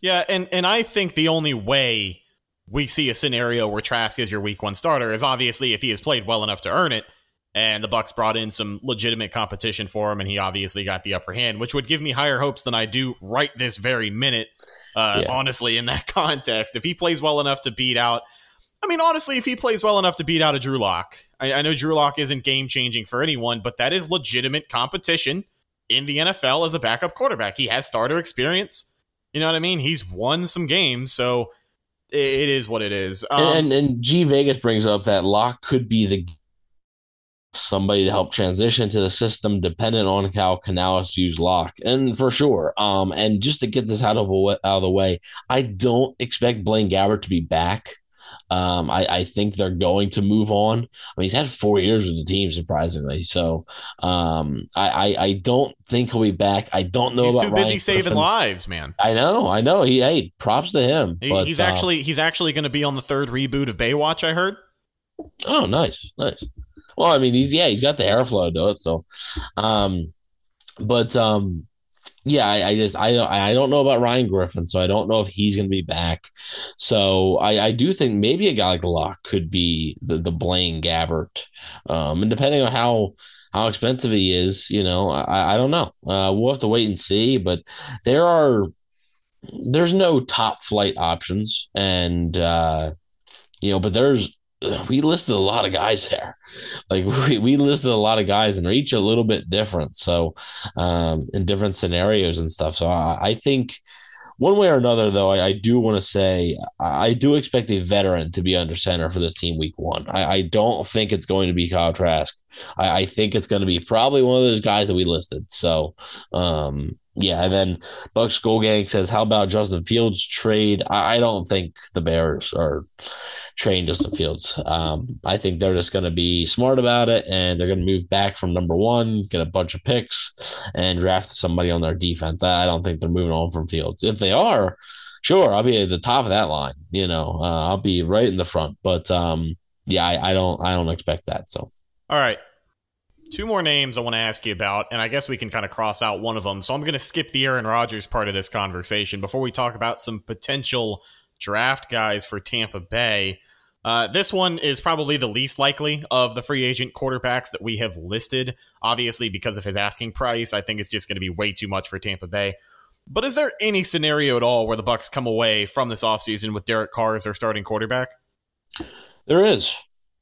Yeah, and and I think the only way we see a scenario where Trask is your week one starter is obviously if he has played well enough to earn it. and the Bucks brought in some legitimate competition for him, and he obviously got the upper hand, which would give me higher hopes than I do right this very minute. Uh, yeah. Honestly, in that context, if he plays well enough to beat out, I mean, honestly, if he plays well enough to beat out a Drew Lock, I, I know Drew Lock isn't game changing for anyone, but that is legitimate competition in the NFL as a backup quarterback. He has starter experience. You know what I mean? He's won some games, so it is what it is. Um, and, and, and G Vegas brings up that Lock could be the somebody to help transition to the system, dependent on how Canales use Lock, and for sure. Um, and just to get this out of out of the way, I don't expect Blaine Gabbert to be back. Um, I, I, think they're going to move on. I mean, he's had four years with the team, surprisingly. So um, I, I, I don't think he'll be back. I don't know he's about too busy Ryan saving Griffin. lives, man. I know, I know. He hey, props to him. He, but, he's uh, actually he's actually going to be on the third reboot of Baywatch. I heard. Oh, nice, nice. Well, I mean, he's yeah, he's got the airflow to do it. So, um, but um, yeah, I, I, just I don't I don't know about Ryan Griffin, so I don't know if he's going to be back. So I, I do think maybe a guy like Lock could be the the Blaine Gabbert, um, and depending on how how expensive he is, you know, I, I don't know. Uh, we'll have to wait and see. But there are there's no top flight options, and uh, you know, but there's we listed a lot of guys there. Like we, we listed a lot of guys and they're each a little bit different. So um, in different scenarios and stuff. So I, I think one way or another, though, I, I do want to say I do expect a veteran to be under center for this team week one. I, I don't think it's going to be Kyle Trask. I, I, think it's going to be probably one of those guys that we listed. So um, yeah, and then Buck Skull Gang says, "How about Justin Fields trade?" I, I don't think the Bears are train Justin Fields. Um, I think they're just going to be smart about it and they're going to move back from number one, get a bunch of picks, and draft somebody on their defense. I don't think they're moving on from Fields. If they are, sure, I'll be at the top of that line. You know, uh, I'll be right in the front. But um, yeah, I, I don't, I don't expect that. So, all right. Two more names I want to ask you about, and I guess we can kind of cross out one of them. So I'm going to skip the Aaron Rodgers part of this conversation before we talk about some potential draft guys for Tampa Bay. Uh, this one is probably the least likely of the free agent quarterbacks that we have listed. Obviously, because of his asking price, I think it's just going to be way too much for Tampa Bay. But is there any scenario at all where the Bucks come away from this offseason with Derek Carr as their starting quarterback? There is.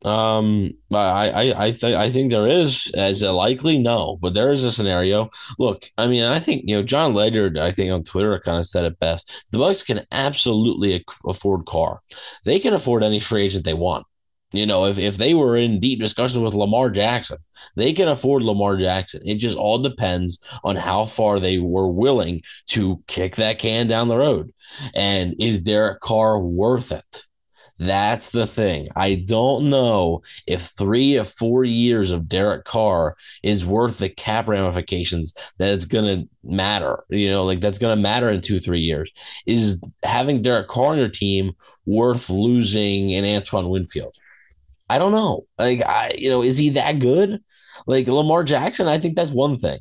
Um, I I I, th- I think there is as a likely no, but there is a scenario. Look, I mean, I think you know Jon Ledyard. I think on Twitter kind of said it best. The Bucks can absolutely afford Carr. They can afford any free agent they want. You know, if, if they were in deep discussion with Lamar Jackson, they can afford Lamar Jackson. It just all depends on how far they were willing to kick that can down the road. And is Derek Carr worth it? That's the thing. I don't know if three or four years of Derek Carr is worth the cap ramifications that it's going to matter. You know, like that's going to matter in two, three years. Is having Derek Carr on your team worth losing an Antoine Winfield? I don't know. Like, I, you know, is he that good? Like Lamar Jackson, I think that's one thing,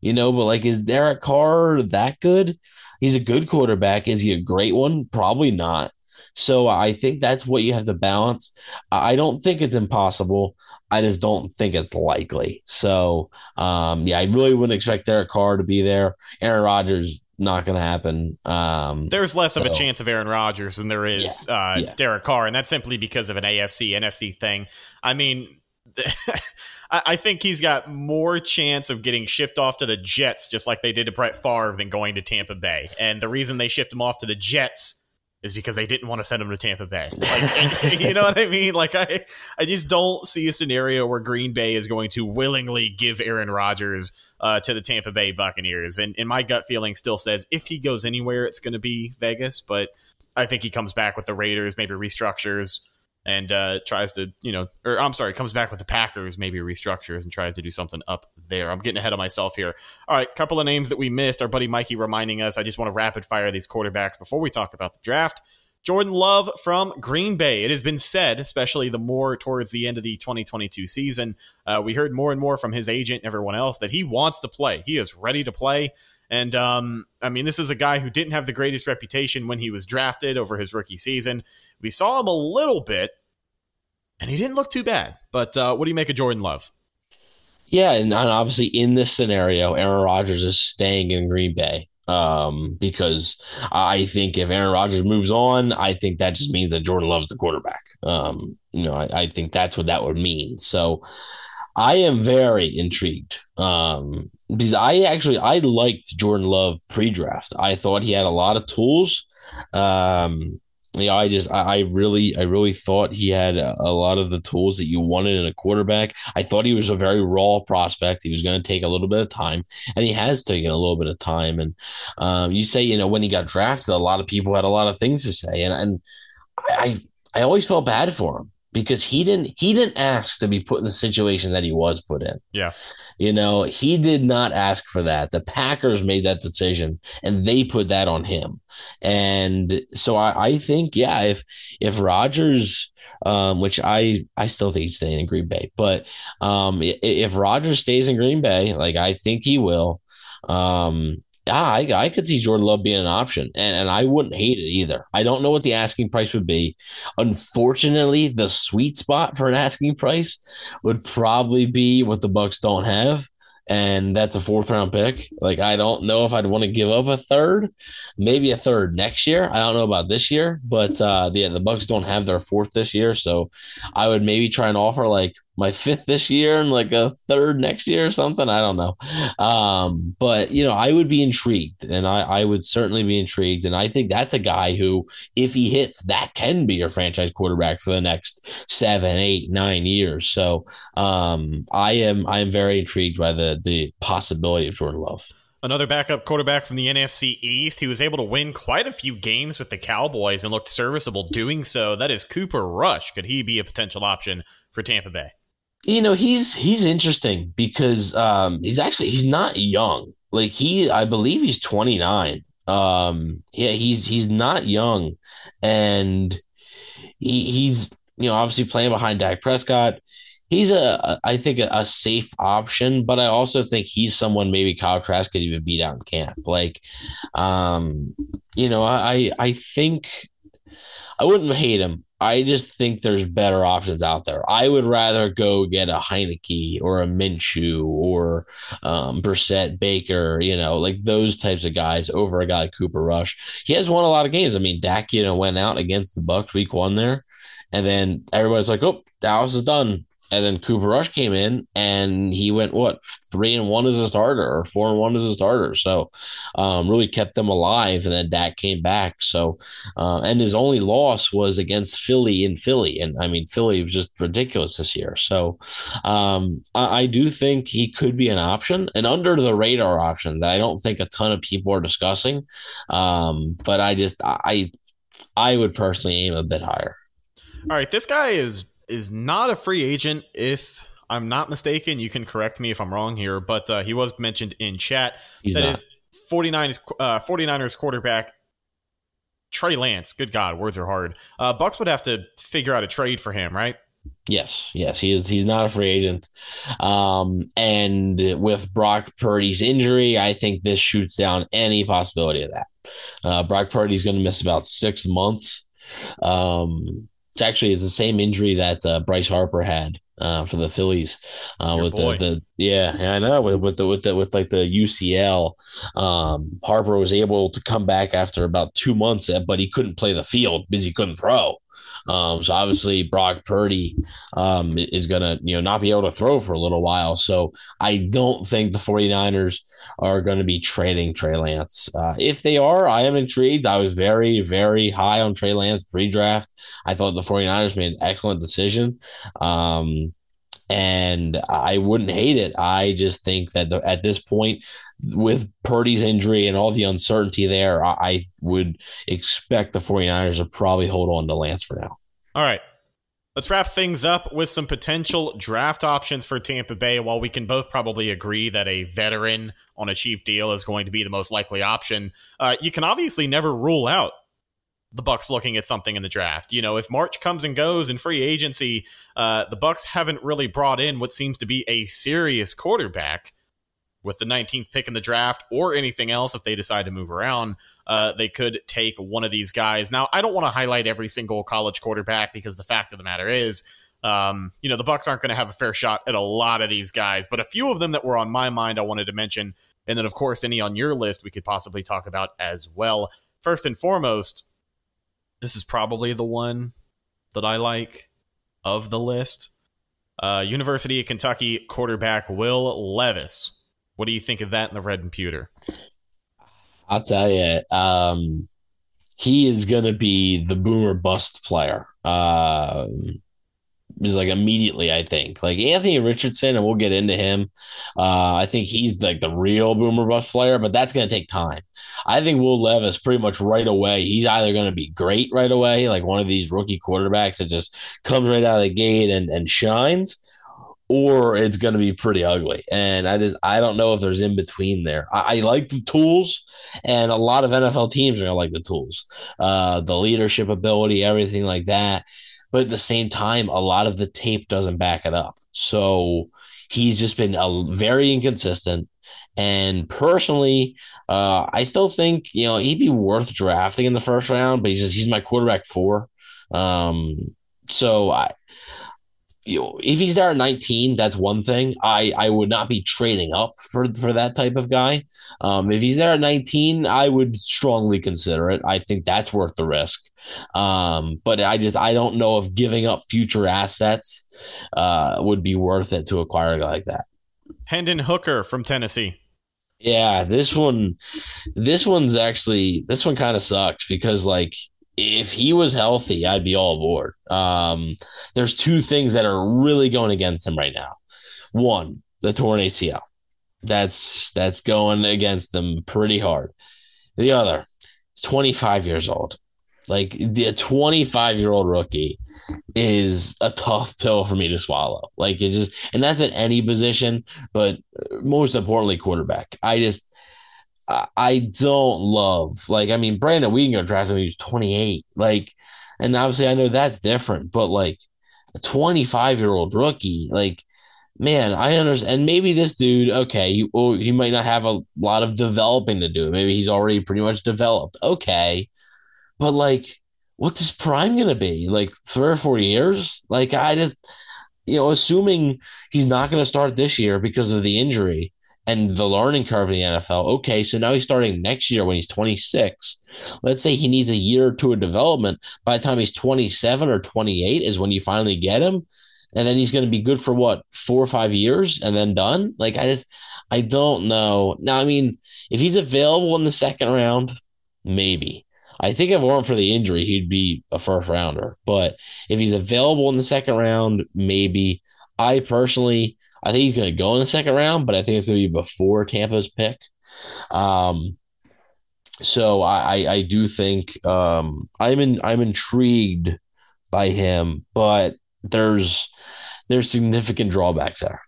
you know, but like, is Derek Carr that good? He's a good quarterback. Is he a great one? Probably not. So I think that's what you have to balance. I don't think it's impossible. I just don't think it's likely. So um, yeah, I really wouldn't expect Derek Carr to be there. Aaron Rodgers not going to happen. Um, There's less so, of a chance of Aaron Rodgers than there is yeah, uh, yeah. Derek Carr, and that's simply because of an AFC NFC thing. I mean. I think he's got more chance of getting shipped off to the Jets, just like they did to Brett Favre, than going to Tampa Bay. And the reason they shipped him off to the Jets is because they didn't want to send him to Tampa Bay. Like, you know what I mean? Like I, I just don't see a scenario where Green Bay is going to willingly give Aaron Rodgers uh, to the Tampa Bay Buccaneers. And, and my gut feeling still says if he goes anywhere, it's going to be Vegas. But I think he comes back with the Raiders, maybe restructures and uh, tries to, you know, or I'm sorry, comes back with the Packers, maybe restructures and tries to do something up there. I'm getting ahead of myself here. All right, couple of names that we missed. Our buddy Mikey reminding us. I just want to rapid fire these quarterbacks before we talk about the draft. Jordan Love from Green Bay. It has been said, especially the more towards the end of the 2022 season, uh, we heard more and more from his agent and everyone else that he wants to play. He is ready to play. And um, I mean, this is a guy who didn't have the greatest reputation when he was drafted over his rookie season. We saw him a little bit, and he didn't look too bad. But uh, what do you make of Jordan Love? Yeah, and obviously in this scenario, Aaron Rodgers is staying in Green Bay um, because I think if Aaron Rodgers moves on, I think that just means that Jordan Love's the quarterback. Um, you know, I, I think that's what that would mean. So I am very intrigued um, because I actually I liked Jordan Love pre-draft. I thought he had a lot of tools. Um, know, I just I, really I really thought he had a, lot of the tools that you wanted in a quarterback. I thought he was a very raw prospect. He was going to take a little bit of time, and he has taken a little bit of time. And um, you say you know when he got drafted, a lot of people had a lot of things to say, and and I I always felt bad for him because he didn't he didn't ask to be put in the situation that he was put in. Yeah. You know, he did not ask for that. The Packers made that decision and they put that on him. And so I, I think, yeah, if if Rodgers, um, which I I still think he's staying in Green Bay, but um, if Rodgers stays in Green Bay, like I think he will, um, I, I could see Jordan Love being an option, and, and I wouldn't hate it either. I don't know what the asking price would be. Unfortunately, the sweet spot for an asking price would probably be what the Bucks don't have, and that's a fourth round pick. Like I don't know if I'd want to give up a third, maybe a third next year. I don't know about this year, but uh, yeah, the Bucks don't have their fourth this year, so I would maybe try and offer like my fifth this year and like a third next year or something. I don't know, um, but you know I would be intrigued, and I, I would certainly be intrigued, and I think that's a guy who, if he hits, that can be your franchise quarterback for the next seven, eight, nine years. So um, I am I am very intrigued by the the possibility of Jordan Love. Another backup quarterback from the NFC East. He was able to win quite a few games with the Cowboys and looked serviceable doing so. That is Cooper Rush. Could he be a potential option for Tampa Bay? You know, he's he's interesting because um, he's actually he's not young. Like he, I believe he's 29. Um, yeah, he's he's not young, and he, he's you know obviously playing behind Dak Prescott he's a I think a, a, safe option, but I also think he's someone maybe Kyle Trask could even beat out in camp. Like, um, you know, I I think I wouldn't hate him. I just think there's better options out there. I would rather go get a Heinicke or a Minshew or um, Brissett Baker, you know, like those types of guys over a guy like Cooper Rush. He has won a lot of games. I mean, Dak, you know, went out against the Bucks week one there, and then everybody's like, "Oh, Dallas is done." And then Cooper Rush came in and he went what three and one as a starter or four and one as a starter. So um, really kept them alive. And then Dak came back. So uh, and his only loss was against Philly in Philly. And I mean Philly was just ridiculous this year. So um, I, I, do think he could be an option, an under the radar option that I don't think a ton of people are discussing. Um, but I just I I would personally aim a bit higher. All right, this guy is is not a free agent, if I'm not mistaken. You can correct me if I'm wrong here, but uh, he was mentioned in chat. He's that not. is 49ers, uh, 49ers quarterback Trey Lance. Good God, words are hard. Uh, Bucs would have to figure out a trade for him, right? Yes, yes, he is. He's not a free agent, um, and with Brock Purdy's injury, I think this shoots down any possibility of that. Uh, Brock Purdy's going to miss about six months. Um, it's actually the same injury that uh, Bryce Harper had uh, for the Phillies uh, with the, the yeah I know with, with the with the with like the UCL. Um, Harper was able to come back after about two months, but he couldn't play the field because he couldn't throw. Um, so obviously Brock Purdy um, is going to, you know, not be able to throw for a little while. So I don't think the 49ers are going to be trading Trey Lance. Uh, if they are, I am intrigued. I was very, very high on Trey Lance pre-draft. I thought the 49ers made an excellent decision. Um, and I wouldn't hate it. I just think that the, at this point, with Purdy's injury and all the uncertainty there, I, I would expect the 49ers to probably hold on to Lance for now. All right. Let's wrap things up with some potential draft options for Tampa Bay. While we can both probably agree that a veteran on a cheap deal is going to be the most likely option, uh, you can obviously never rule out the Bucks looking at something in the draft. You know, if March comes and goes in free agency, uh, the Bucks haven't really brought in what seems to be a serious quarterback with the 19th pick in the draft or anything else if they decide to move around uh, they could take one of these guys now i don't want to highlight every single college quarterback because the fact of the matter is Um, you know, the Bucks aren't going to have a fair shot at a lot of these guys, but a few of them that were on my mind I wanted to mention, and then of course any on your list we could possibly talk about as well. First and foremost, this is probably the one that I like of the list. Uh, University of Kentucky quarterback Will Levis. What do you think of that in the red and pewter? I'll tell you, um, he is going to be the boomer bust player. Um, is like immediately, I think. Like Anthony Richardson, and we'll get into him. Uh, I think he's like the real boomer bust player, but that's going to take time. I think Will Levis pretty much right away. He's either going to be great right away, like one of these rookie quarterbacks that just comes right out of the gate and, and shines, or it's going to be pretty ugly. And I just I don't know if there's in between there. I, I like the tools, and a lot of NFL teams are going to like the tools, uh, the leadership ability, everything like that but at the same time, a lot of the tape doesn't back it up. So he's just been a, very inconsistent. And personally, uh, I still think you know he'd be worth drafting in the first round, but he's just he's my quarterback four. Um, so I you know, if he's there at 19, that's one thing. I, I would not be trading up for, for that type of guy. Um, if he's there at 19, I would strongly consider it. I think that's worth the risk. Um, but I just I don't know if giving up future assets uh, would be worth it to acquire a guy like that. Hendon Hooker from Tennessee. Yeah, this one, this one's actually this one kind of sucks because like if he was healthy, I'd be all aboard. Um, there's two things that are really going against him right now. One, the torn ACL. That's that's going against them pretty hard. The other, is 25 years old. Like the 25 year old rookie is a tough pill for me to swallow. Like it just, and that's at any position, but most importantly, quarterback. I just I don't love like I mean Brandon Weeden go draft him when he was 28 like and obviously I know that's different but like a 25 year old rookie like man I understand and maybe this dude okay he, oh, he might not have a lot of developing to do. Maybe he's already pretty much developed. Okay. But like what's his prime gonna be? Like three or four years? Like I just you know assuming he's not gonna start this year because of the injury and the learning curve in the NFL. Okay, so now he's starting next year when he's 26. Let's say he needs a year or two of development. By the time he's 27 or 28 is when you finally get him. And then he's going to be good for what, four or five years and then done? Like, I just, I don't know. Now, I mean, if he's available in the second round, maybe. I think if it weren't for the injury, he'd be a first rounder. But if he's available in the second round, maybe. I personally, I think he's going to go in the second round, but I think it's going to be before Tampa's pick. Um, so I, I, I do think um, I'm in, I'm intrigued by him, but there's there's significant drawbacks there.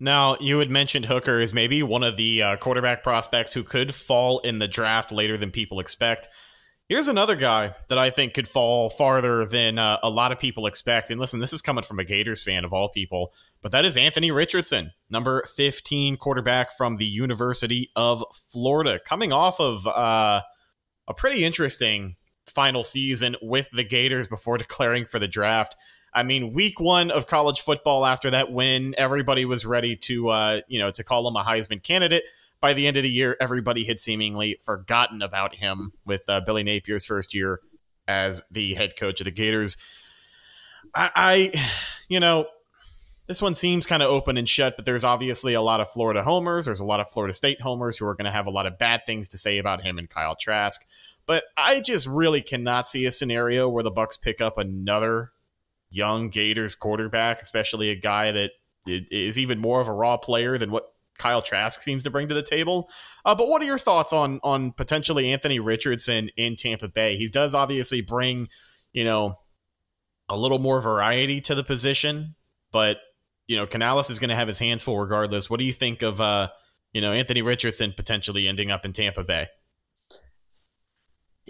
Now, you had mentioned Hooker is maybe one of the uh, quarterback prospects who could fall in the draft later than people expect. Here's another guy that I think could fall farther than uh, a lot of people expect. And listen, this is coming from a Gators fan of all people, but that is Anthony Richardson, number 15 quarterback from the University of Florida, coming off of uh, a pretty interesting final season with the Gators before declaring for the draft. I mean, week one of college football after that win, everybody was ready to, uh, you know, to call him a Heisman candidate by the end of the year, everybody had seemingly forgotten about him with uh, Billy Napier's first year as the head coach of the Gators. I, I you know, this one seems kind of open and shut, but there's obviously a lot of Florida homers. There's a lot of Florida State homers who are going to have a lot of bad things to say about him and Kyle Trask. But I just really cannot see a scenario where the Bucks pick up another young Gators quarterback, especially a guy that is even more of a raw player than what Kyle Trask seems to bring to the table. Uh, but what are your thoughts on on potentially Anthony Richardson in Tampa Bay? He does obviously bring, you know, a little more variety to the position, but you know, Canales is going to have his hands full regardless. What do you think of uh, you know, Anthony Richardson potentially ending up in Tampa Bay?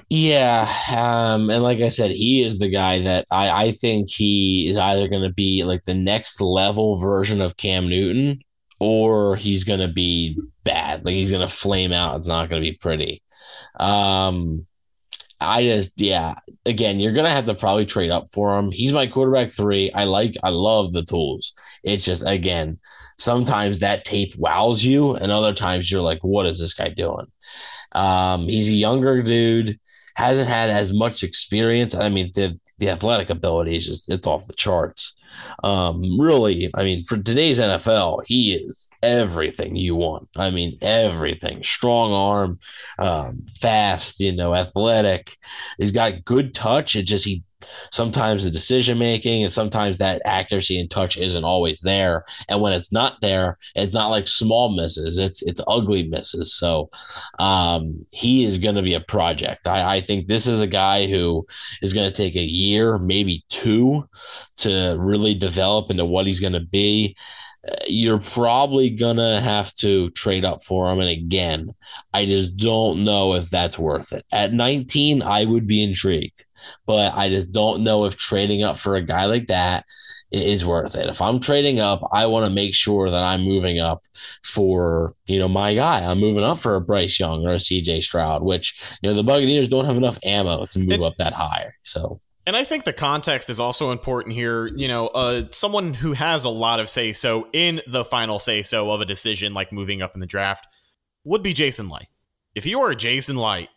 Yeah, um, and like I said, he is the guy that I, I think he is either going to be like the next level version of Cam Newton, or he's going to be bad. Like he's going to flame out. It's not going to be pretty. Um, I just, yeah, again, you're going to have to probably trade up for him. He's my quarterback three. I like, I love the tools. It's just, again, sometimes that tape wows you, and other times you're like, what is this guy doing? Um, he's a younger dude, hasn't had as much experience. I mean, the, the athletic ability is just, it's off the charts. Um, really, I mean, for today's NFL, he is everything you want. I mean, everything. Strong arm, um, fast, you know, athletic. He's got good touch. It just he sometimes the decision making and sometimes that accuracy and touch isn't always there and when it's not there it's not like small misses it's it's ugly misses so um, he is going to be a project I, I think this is a guy who is going to take a year maybe two to really develop into what he's going to be uh, you're probably gonna have to trade up for him. And again, I just don't know if that's worth it. At 19, I would be intrigued, but I just don't know if trading up for a guy like that is worth it. If I'm trading up, I want to make sure that I'm moving up for, you know, my guy. I'm moving up for a Bryce Young or a CJ Stroud, which, you know, the Buccaneers don't have enough ammo to move up that high. So and I think the context is also important here. You know, uh, someone who has a lot of say so in the final say so of a decision like moving up in the draft would be Jason Licht. If you are Jason Licht,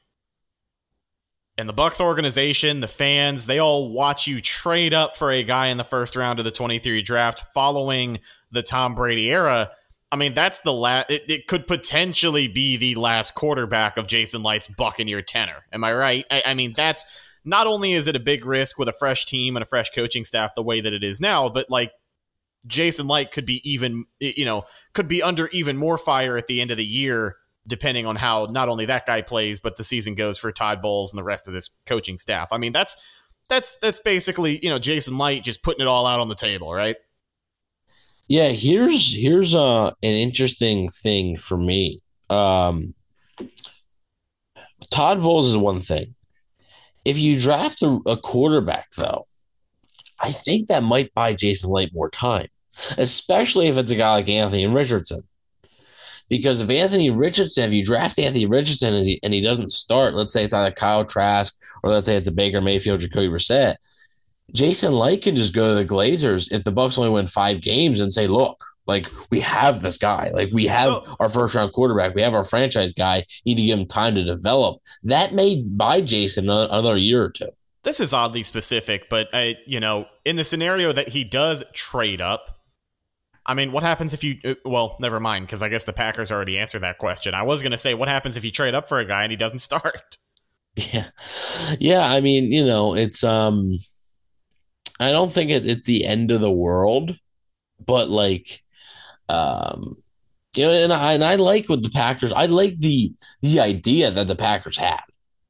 and the Bucks organization, the fans, they all watch you trade up for a guy in the first round of the 23 draft following the Tom Brady era. I mean, that's the last. It, it, could potentially be the last quarterback of Jason Licht's Buccaneer tenor. Am I right? I, I mean, that's not only is it a big risk with a fresh team and a fresh coaching staff the way that it is now, but like Jason Licht could be even, you know, could be under even more fire at the end of the year, depending on how not only that guy plays, but the season goes for Todd Bowles and the rest of this coaching staff. I mean, that's that's that's basically you know Jason Licht just putting it all out on the table, right? Yeah, here's here's uh, an interesting thing for me. Um, Todd Bowles is one thing. If you draft a, a quarterback, though, I think that might buy Jason Licht more time, especially if it's a guy like Anthony Richardson. Because if Anthony Richardson, if you draft Anthony Richardson and he, and he doesn't start, let's say it's either Kyle Trask or let's say it's a Baker Mayfield, Jacoby Brissett, Jason Licht can just go to the Glazers if the Bucks only win five games and say, look, like we have this guy. Like we have so, our first round quarterback. We have our franchise guy. Need to give him time to develop. That may buy Jason another year or two. This is oddly specific, but I, you know, in the scenario that he does trade up, I mean, what happens if you? Uh, well, never mind, because I guess the Packers already answered that question. I was going to say, what happens if you trade up for a guy and he doesn't start? Yeah, yeah. I mean, you know, it's um, I don't think it, it's the end of the world, but like um, you know, and I and I like what the Packers. I like the the idea that the Packers had.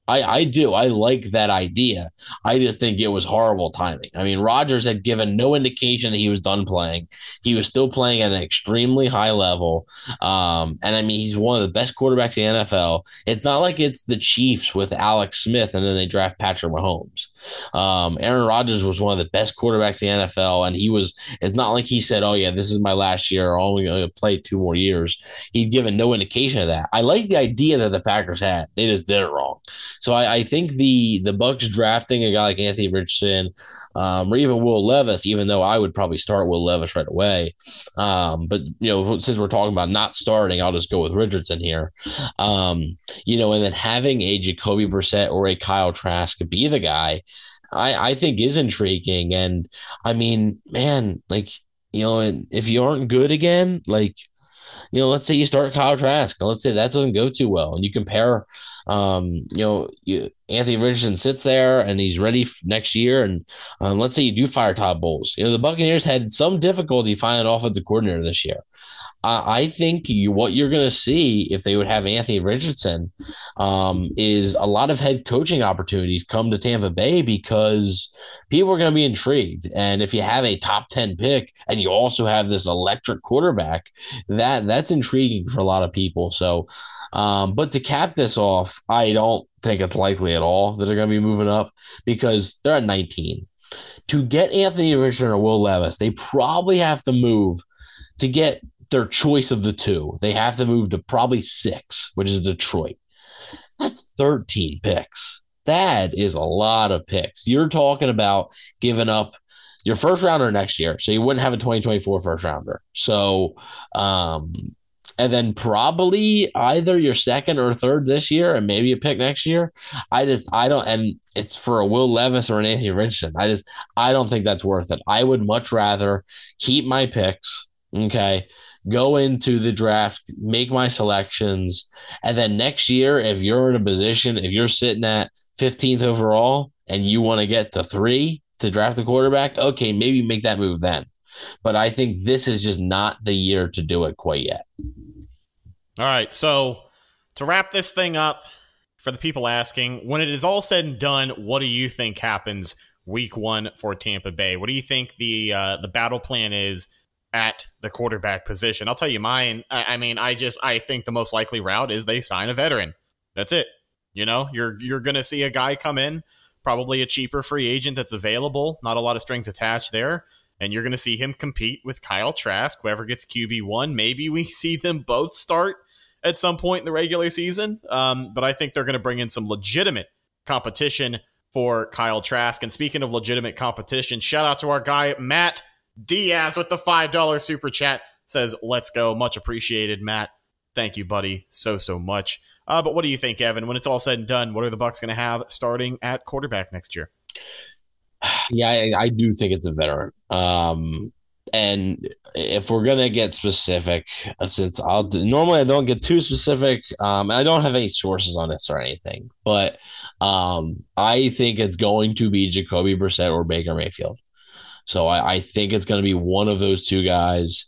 I, I do. I like that idea. I just think it was horrible timing. I mean, Rodgers had given no indication that he was done playing. He was still playing at an extremely high level. Um, and I mean, he's one of the best quarterbacks in the NFL. It's not like it's the Chiefs with Alex Smith and then they draft Patrick Mahomes. Um, Aaron Rodgers was one of the best quarterbacks in the NFL. And he was, it's not like he said, oh, yeah, this is my last year. I'm only going to play two more years. He'd given no indication of that. I like the idea that the Packers had. They just did it wrong. So I, I, think the the Bucs drafting a guy like Anthony Richardson, um, or even Will Levis, even though I would probably start Will Levis right away. Um, but you know, since we're talking about not starting, I'll just go with Richardson here. Um, you know, and then having a Jacoby Brissett or a Kyle Trask be the guy, I, I think is intriguing. And I mean, man, like you know, and if you aren't good again, like you know, let's say you start Kyle Trask, let's say that doesn't go too well, and you compare um, you know, you, Anthony Richardson sits there and he's ready next year. And um, let's say you do fire Todd Bowles. You know, the Buccaneers had some difficulty finding an offensive coordinator this year. I think you, what you're going to see if they would have Anthony Richardson um, is a lot of head coaching opportunities come to Tampa Bay because people are going to be intrigued. And if you have a top 10 pick and you also have this electric quarterback, that that's intriguing for a lot of people. So, um, but to cap this off, I don't think it's likely at all that they're going to be moving up because they're at 19. To get Anthony Richardson or Will Levis, they probably have to move to get their choice of the two. They have to move to probably six, which is Detroit. That's 13 picks. that is a lot of picks. You're talking about giving up your first rounder next year. So you wouldn't have a 2024 first rounder. So, um, and then probably either your second or third this year and maybe a pick next year. I just, I don't, and it's for a Will Levis or an Anthony Richardson. I just, I don't think that's worth it. I would much rather keep my picks. Okay go into the draft, make my selections, and then next year, if you're in a position, if you're sitting at 15th overall and you want to get to three to draft a quarterback, okay, maybe make that move then. But I think this is just not the year to do it quite yet. All right. So to wrap this thing up, for the people asking, when it is all said and done, what do you think happens week one for Tampa Bay? What do you think the uh, the battle plan is at the quarterback position? I'll tell you mine. I, I mean, I just I think the most likely route is they sign a veteran. That's it. You know, you're you're gonna see a guy come in, probably a cheaper free agent that's available, not a lot of strings attached there, and you're gonna see him compete with Kyle Trask, whoever gets QB one. Maybe we see them both start at some point in the regular season. Um, but I think they're gonna bring in some legitimate competition for Kyle Trask. And speaking of legitimate competition, shout out to our guy Matt Diaz with the five dollar super chat says, "Let's go." Much appreciated, Matt. Thank you, buddy, so so much. Uh, but what do you think, Evan? When it's all said and done, what are the Bucks going to have starting at quarterback next year? Yeah, I, I do think it's a veteran. Um, and if we're gonna get specific, uh, since I'll normally I don't get too specific, um, I don't have any sources on this or anything, but um, I think it's going to be Jacoby Brissett or Baker Mayfield. So I, I think it's going to be one of those two guys.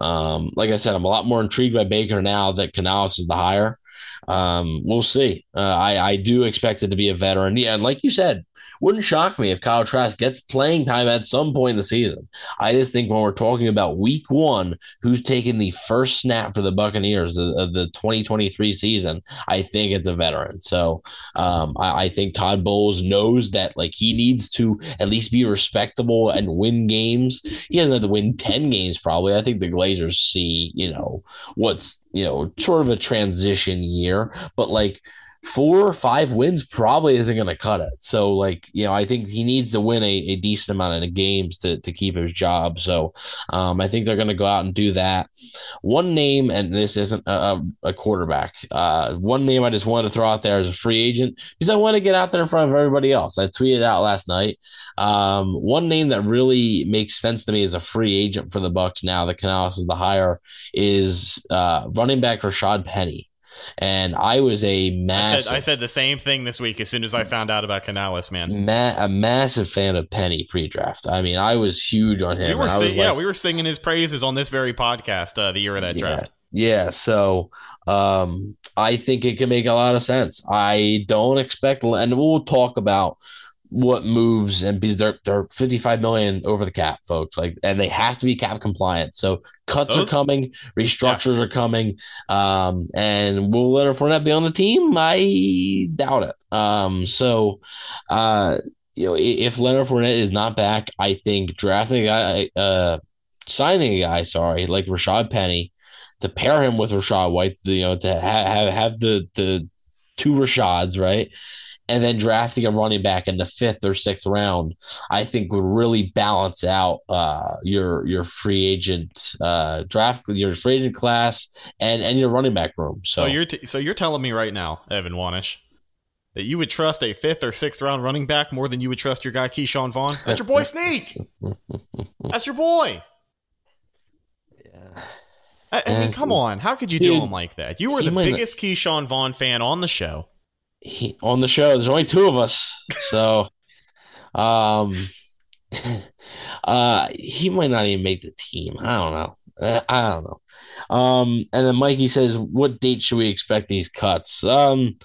Um, like I said, I'm a lot more intrigued by Baker now that Canales is the hire. Um, we'll see. Uh, I, I do expect it to be a veteran. Yeah, and like you said, wouldn't shock me if Kyle Trask gets playing time at some point in the season. I just think when we're talking about week one, who's taking the first snap for the Buccaneers of, the 2023 season, I think it's a veteran. So um, I, I, think Todd Bowles knows that like he needs to at least be respectable and win games. He doesn't have to win 10 games probably. I think the Glazers see, you know, what's, you know, sort of a transition year, but like – four or five wins probably isn't going to cut it. So, like, you know, I think he needs to win a, a decent amount of games to, to keep his job. So, um, I think they're going to go out and do that. One name, and this isn't a, a quarterback, uh, one name I just wanted to throw out there as a free agent because I want to get out there in front of everybody else. I tweeted out last night. Um, one name that really makes sense to me as a free agent for the Bucks now that Canales is the hire is uh, running back Rashad Penny. And I was a massive. I said, I said, the same thing this week as soon as I found out about Canales, man. Ma- a massive fan of Penny pre-draft. I mean, I was huge on him. We were sing- yeah, we were singing his praises on this very podcast uh, the year of that draft. Yeah, so um, I think it can make a lot of sense. I don't expect, and we'll talk about what moves and because they're they're 55 million over the cap folks like and they have to be cap compliant so cuts Those? are coming restructures yeah. are coming um and will Leonard Fournette be on the team I doubt it um so uh you know if Leonard Fournette is not back I think drafting a guy uh signing a guy sorry like Rashad Penny to pair him with Rachaad White you know to ha- have have the the two Rashads right and then drafting a running back in the fifth or sixth round, I think would really balance out uh, your your free agent uh, draft, your free agent class, and and your running back room. So, so you're t- so you're telling me right now, Evan Wanish, that you would trust a fifth or sixth round running back more than you would trust your guy Ke'Shawn Vaughn? That's your boy Sneak. That's your boy. Yeah. I, I mean, come on. How could you Dude, do him like that? You were the biggest not- Ke'Shawn Vaughn fan on the show he, on the show. There's only two of us, so um, uh, he might not even make the team. I don't know. Uh, I don't know. Um, and then Mikey says, "What date should we expect these cuts?" Um,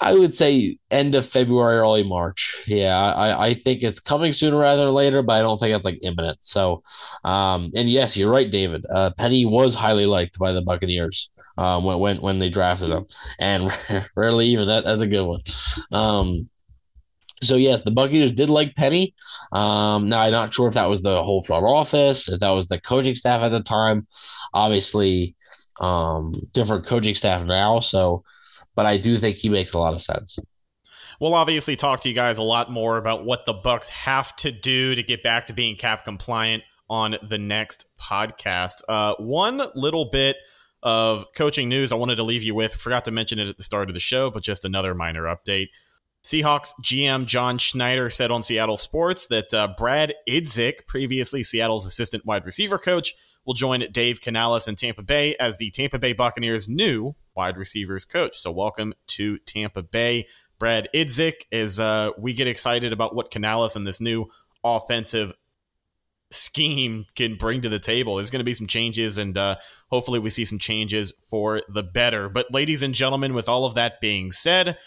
I would say end of February, early March. Yeah, I, I think it's coming sooner rather than later, but I don't think it's like imminent. So, um, and yes, you're right, David. Uh, Penny was highly liked by the Buccaneers um, when, when when they drafted him, and rarely even that. That's a good one. Um, so yes, the Buccaneers did like Penny. Um, now I'm not sure if that was the whole front office, if that was the coaching staff at the time. Obviously, um, different coaching staff now. So but I do think he makes a lot of sense. we'll obviously talk to you guys a lot more about what the Bucks have to do to get back to being cap compliant on the next podcast. Uh, one little bit of coaching news I wanted to leave you with. Forgot to mention it at the start of the show, but just another minor update. Seahawks GM John Schneider said on Seattle Sports that uh, Brad Idzik, previously Seattle's assistant wide receiver coach, will join Dave Canales in Tampa Bay as the Tampa Bay Buccaneers' new wide receivers coach. So, welcome to Tampa Bay. Brad Idzik, as uh, we get excited about what Canales and this new offensive scheme can bring to the table. There's going to be some changes, and uh, hopefully, we see some changes for the better. But, ladies and gentlemen, with all of that being said,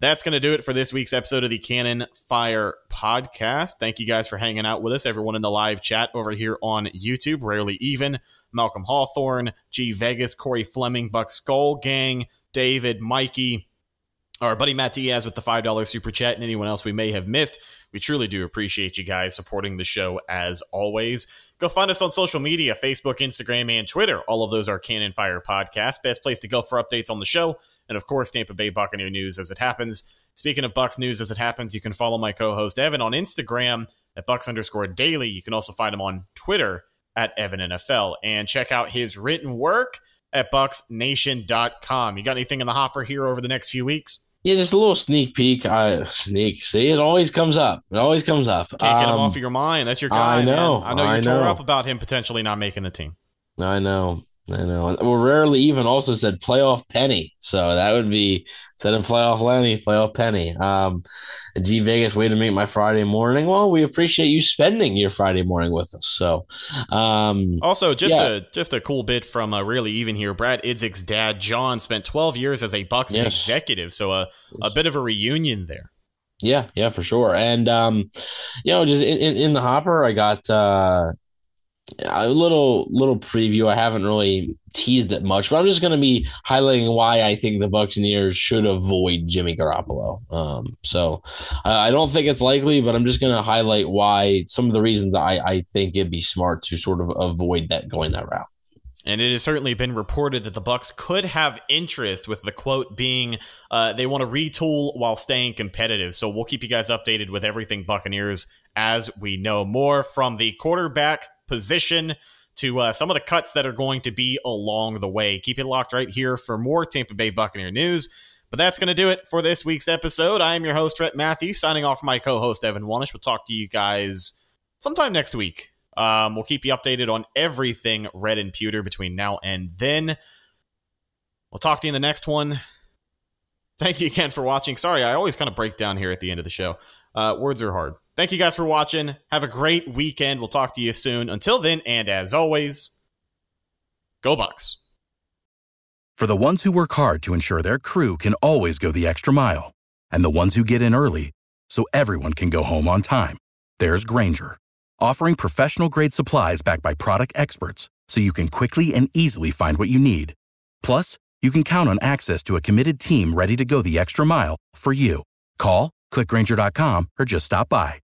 that's going to do it for this week's episode of the Cannon Fire podcast. Thank you guys for hanging out with us, everyone in the live chat over here on YouTube. Rarely Even, Malcolm Hawthorne, G Vegas, Corey Fleming, Buck Skull Gang, David, Mikey, our buddy Matt Diaz with the $5 super chat, and anyone else we may have missed. We truly do appreciate you guys supporting the show as always. Go find us on social media Facebook, Instagram, and Twitter. All of those are Cannon Fire Podcast. Best place to go for updates on the show. And of course, Tampa Bay Buccaneer news as it happens. Speaking of Bucs news as it happens, you can follow my co host Evan on Instagram at Bucks underscore daily. You can also find him on Twitter at Evan NFL and check out his written work at bucsnation.com. You got anything in the hopper here over the next few weeks? Yeah, just a little sneak peek. I sneak. See, it always comes up. It always comes up. Can't get him Um, off of your mind. That's your guy. I know, man. I know you I tore up about him potentially not making the team. I know. I know. Well, rarely even also said playoff penny. So that would be instead of playoff Lenny, playoff penny. Um, G Vegas, way to make my Friday morning. Well, we appreciate you spending your Friday morning with us. So, um, Also, just Yeah. a just a cool bit from uh, really even here. Brad Idzik's dad, John, spent 12 years as a Bucs Yes. executive, so a a bit of a reunion there. Yeah, yeah, for sure. And um, you know, just in, in, in the hopper, I got uh a little little preview. I haven't really teased it much, but I'm just gonna be highlighting why I think the Buccaneers should avoid Jimmy Garoppolo. Um, so uh, I don't think it's likely, but I'm just gonna highlight why some of the reasons I I think it'd be smart to sort of avoid that going that route. And it has certainly been reported that the Bucs could have interest, with the quote being uh, they want to retool while staying competitive. So we'll keep you guys updated with everything Buccaneers as we know more from the quarterback position to uh, some of the cuts that are going to be along the way. Keep it locked right here for more Tampa Bay Buccaneer news. But that's going to do it for this week's episode. I am your host, Rhett Matthews, signing off my co host, Evan Wanish. We'll talk to you guys sometime next week. Um, we'll keep you updated on everything Red and Pewter between now and then. We'll talk to you in the next one. Thank you again for watching. Sorry, I always kind of break down here at the end of the show. Uh, words are hard. Thank you guys for watching. Have a great weekend. We'll talk to you soon. Until then, and as always, go Bucs. For the ones who work hard to ensure their crew can always go the extra mile, and the ones who get in early so everyone can go home on time, there's Grainger, offering professional grade supplies backed by product experts so you can quickly and easily find what you need. Plus, you can count on access to a committed team ready to go the extra mile for you. Call, clickgrainger.com, or just stop by.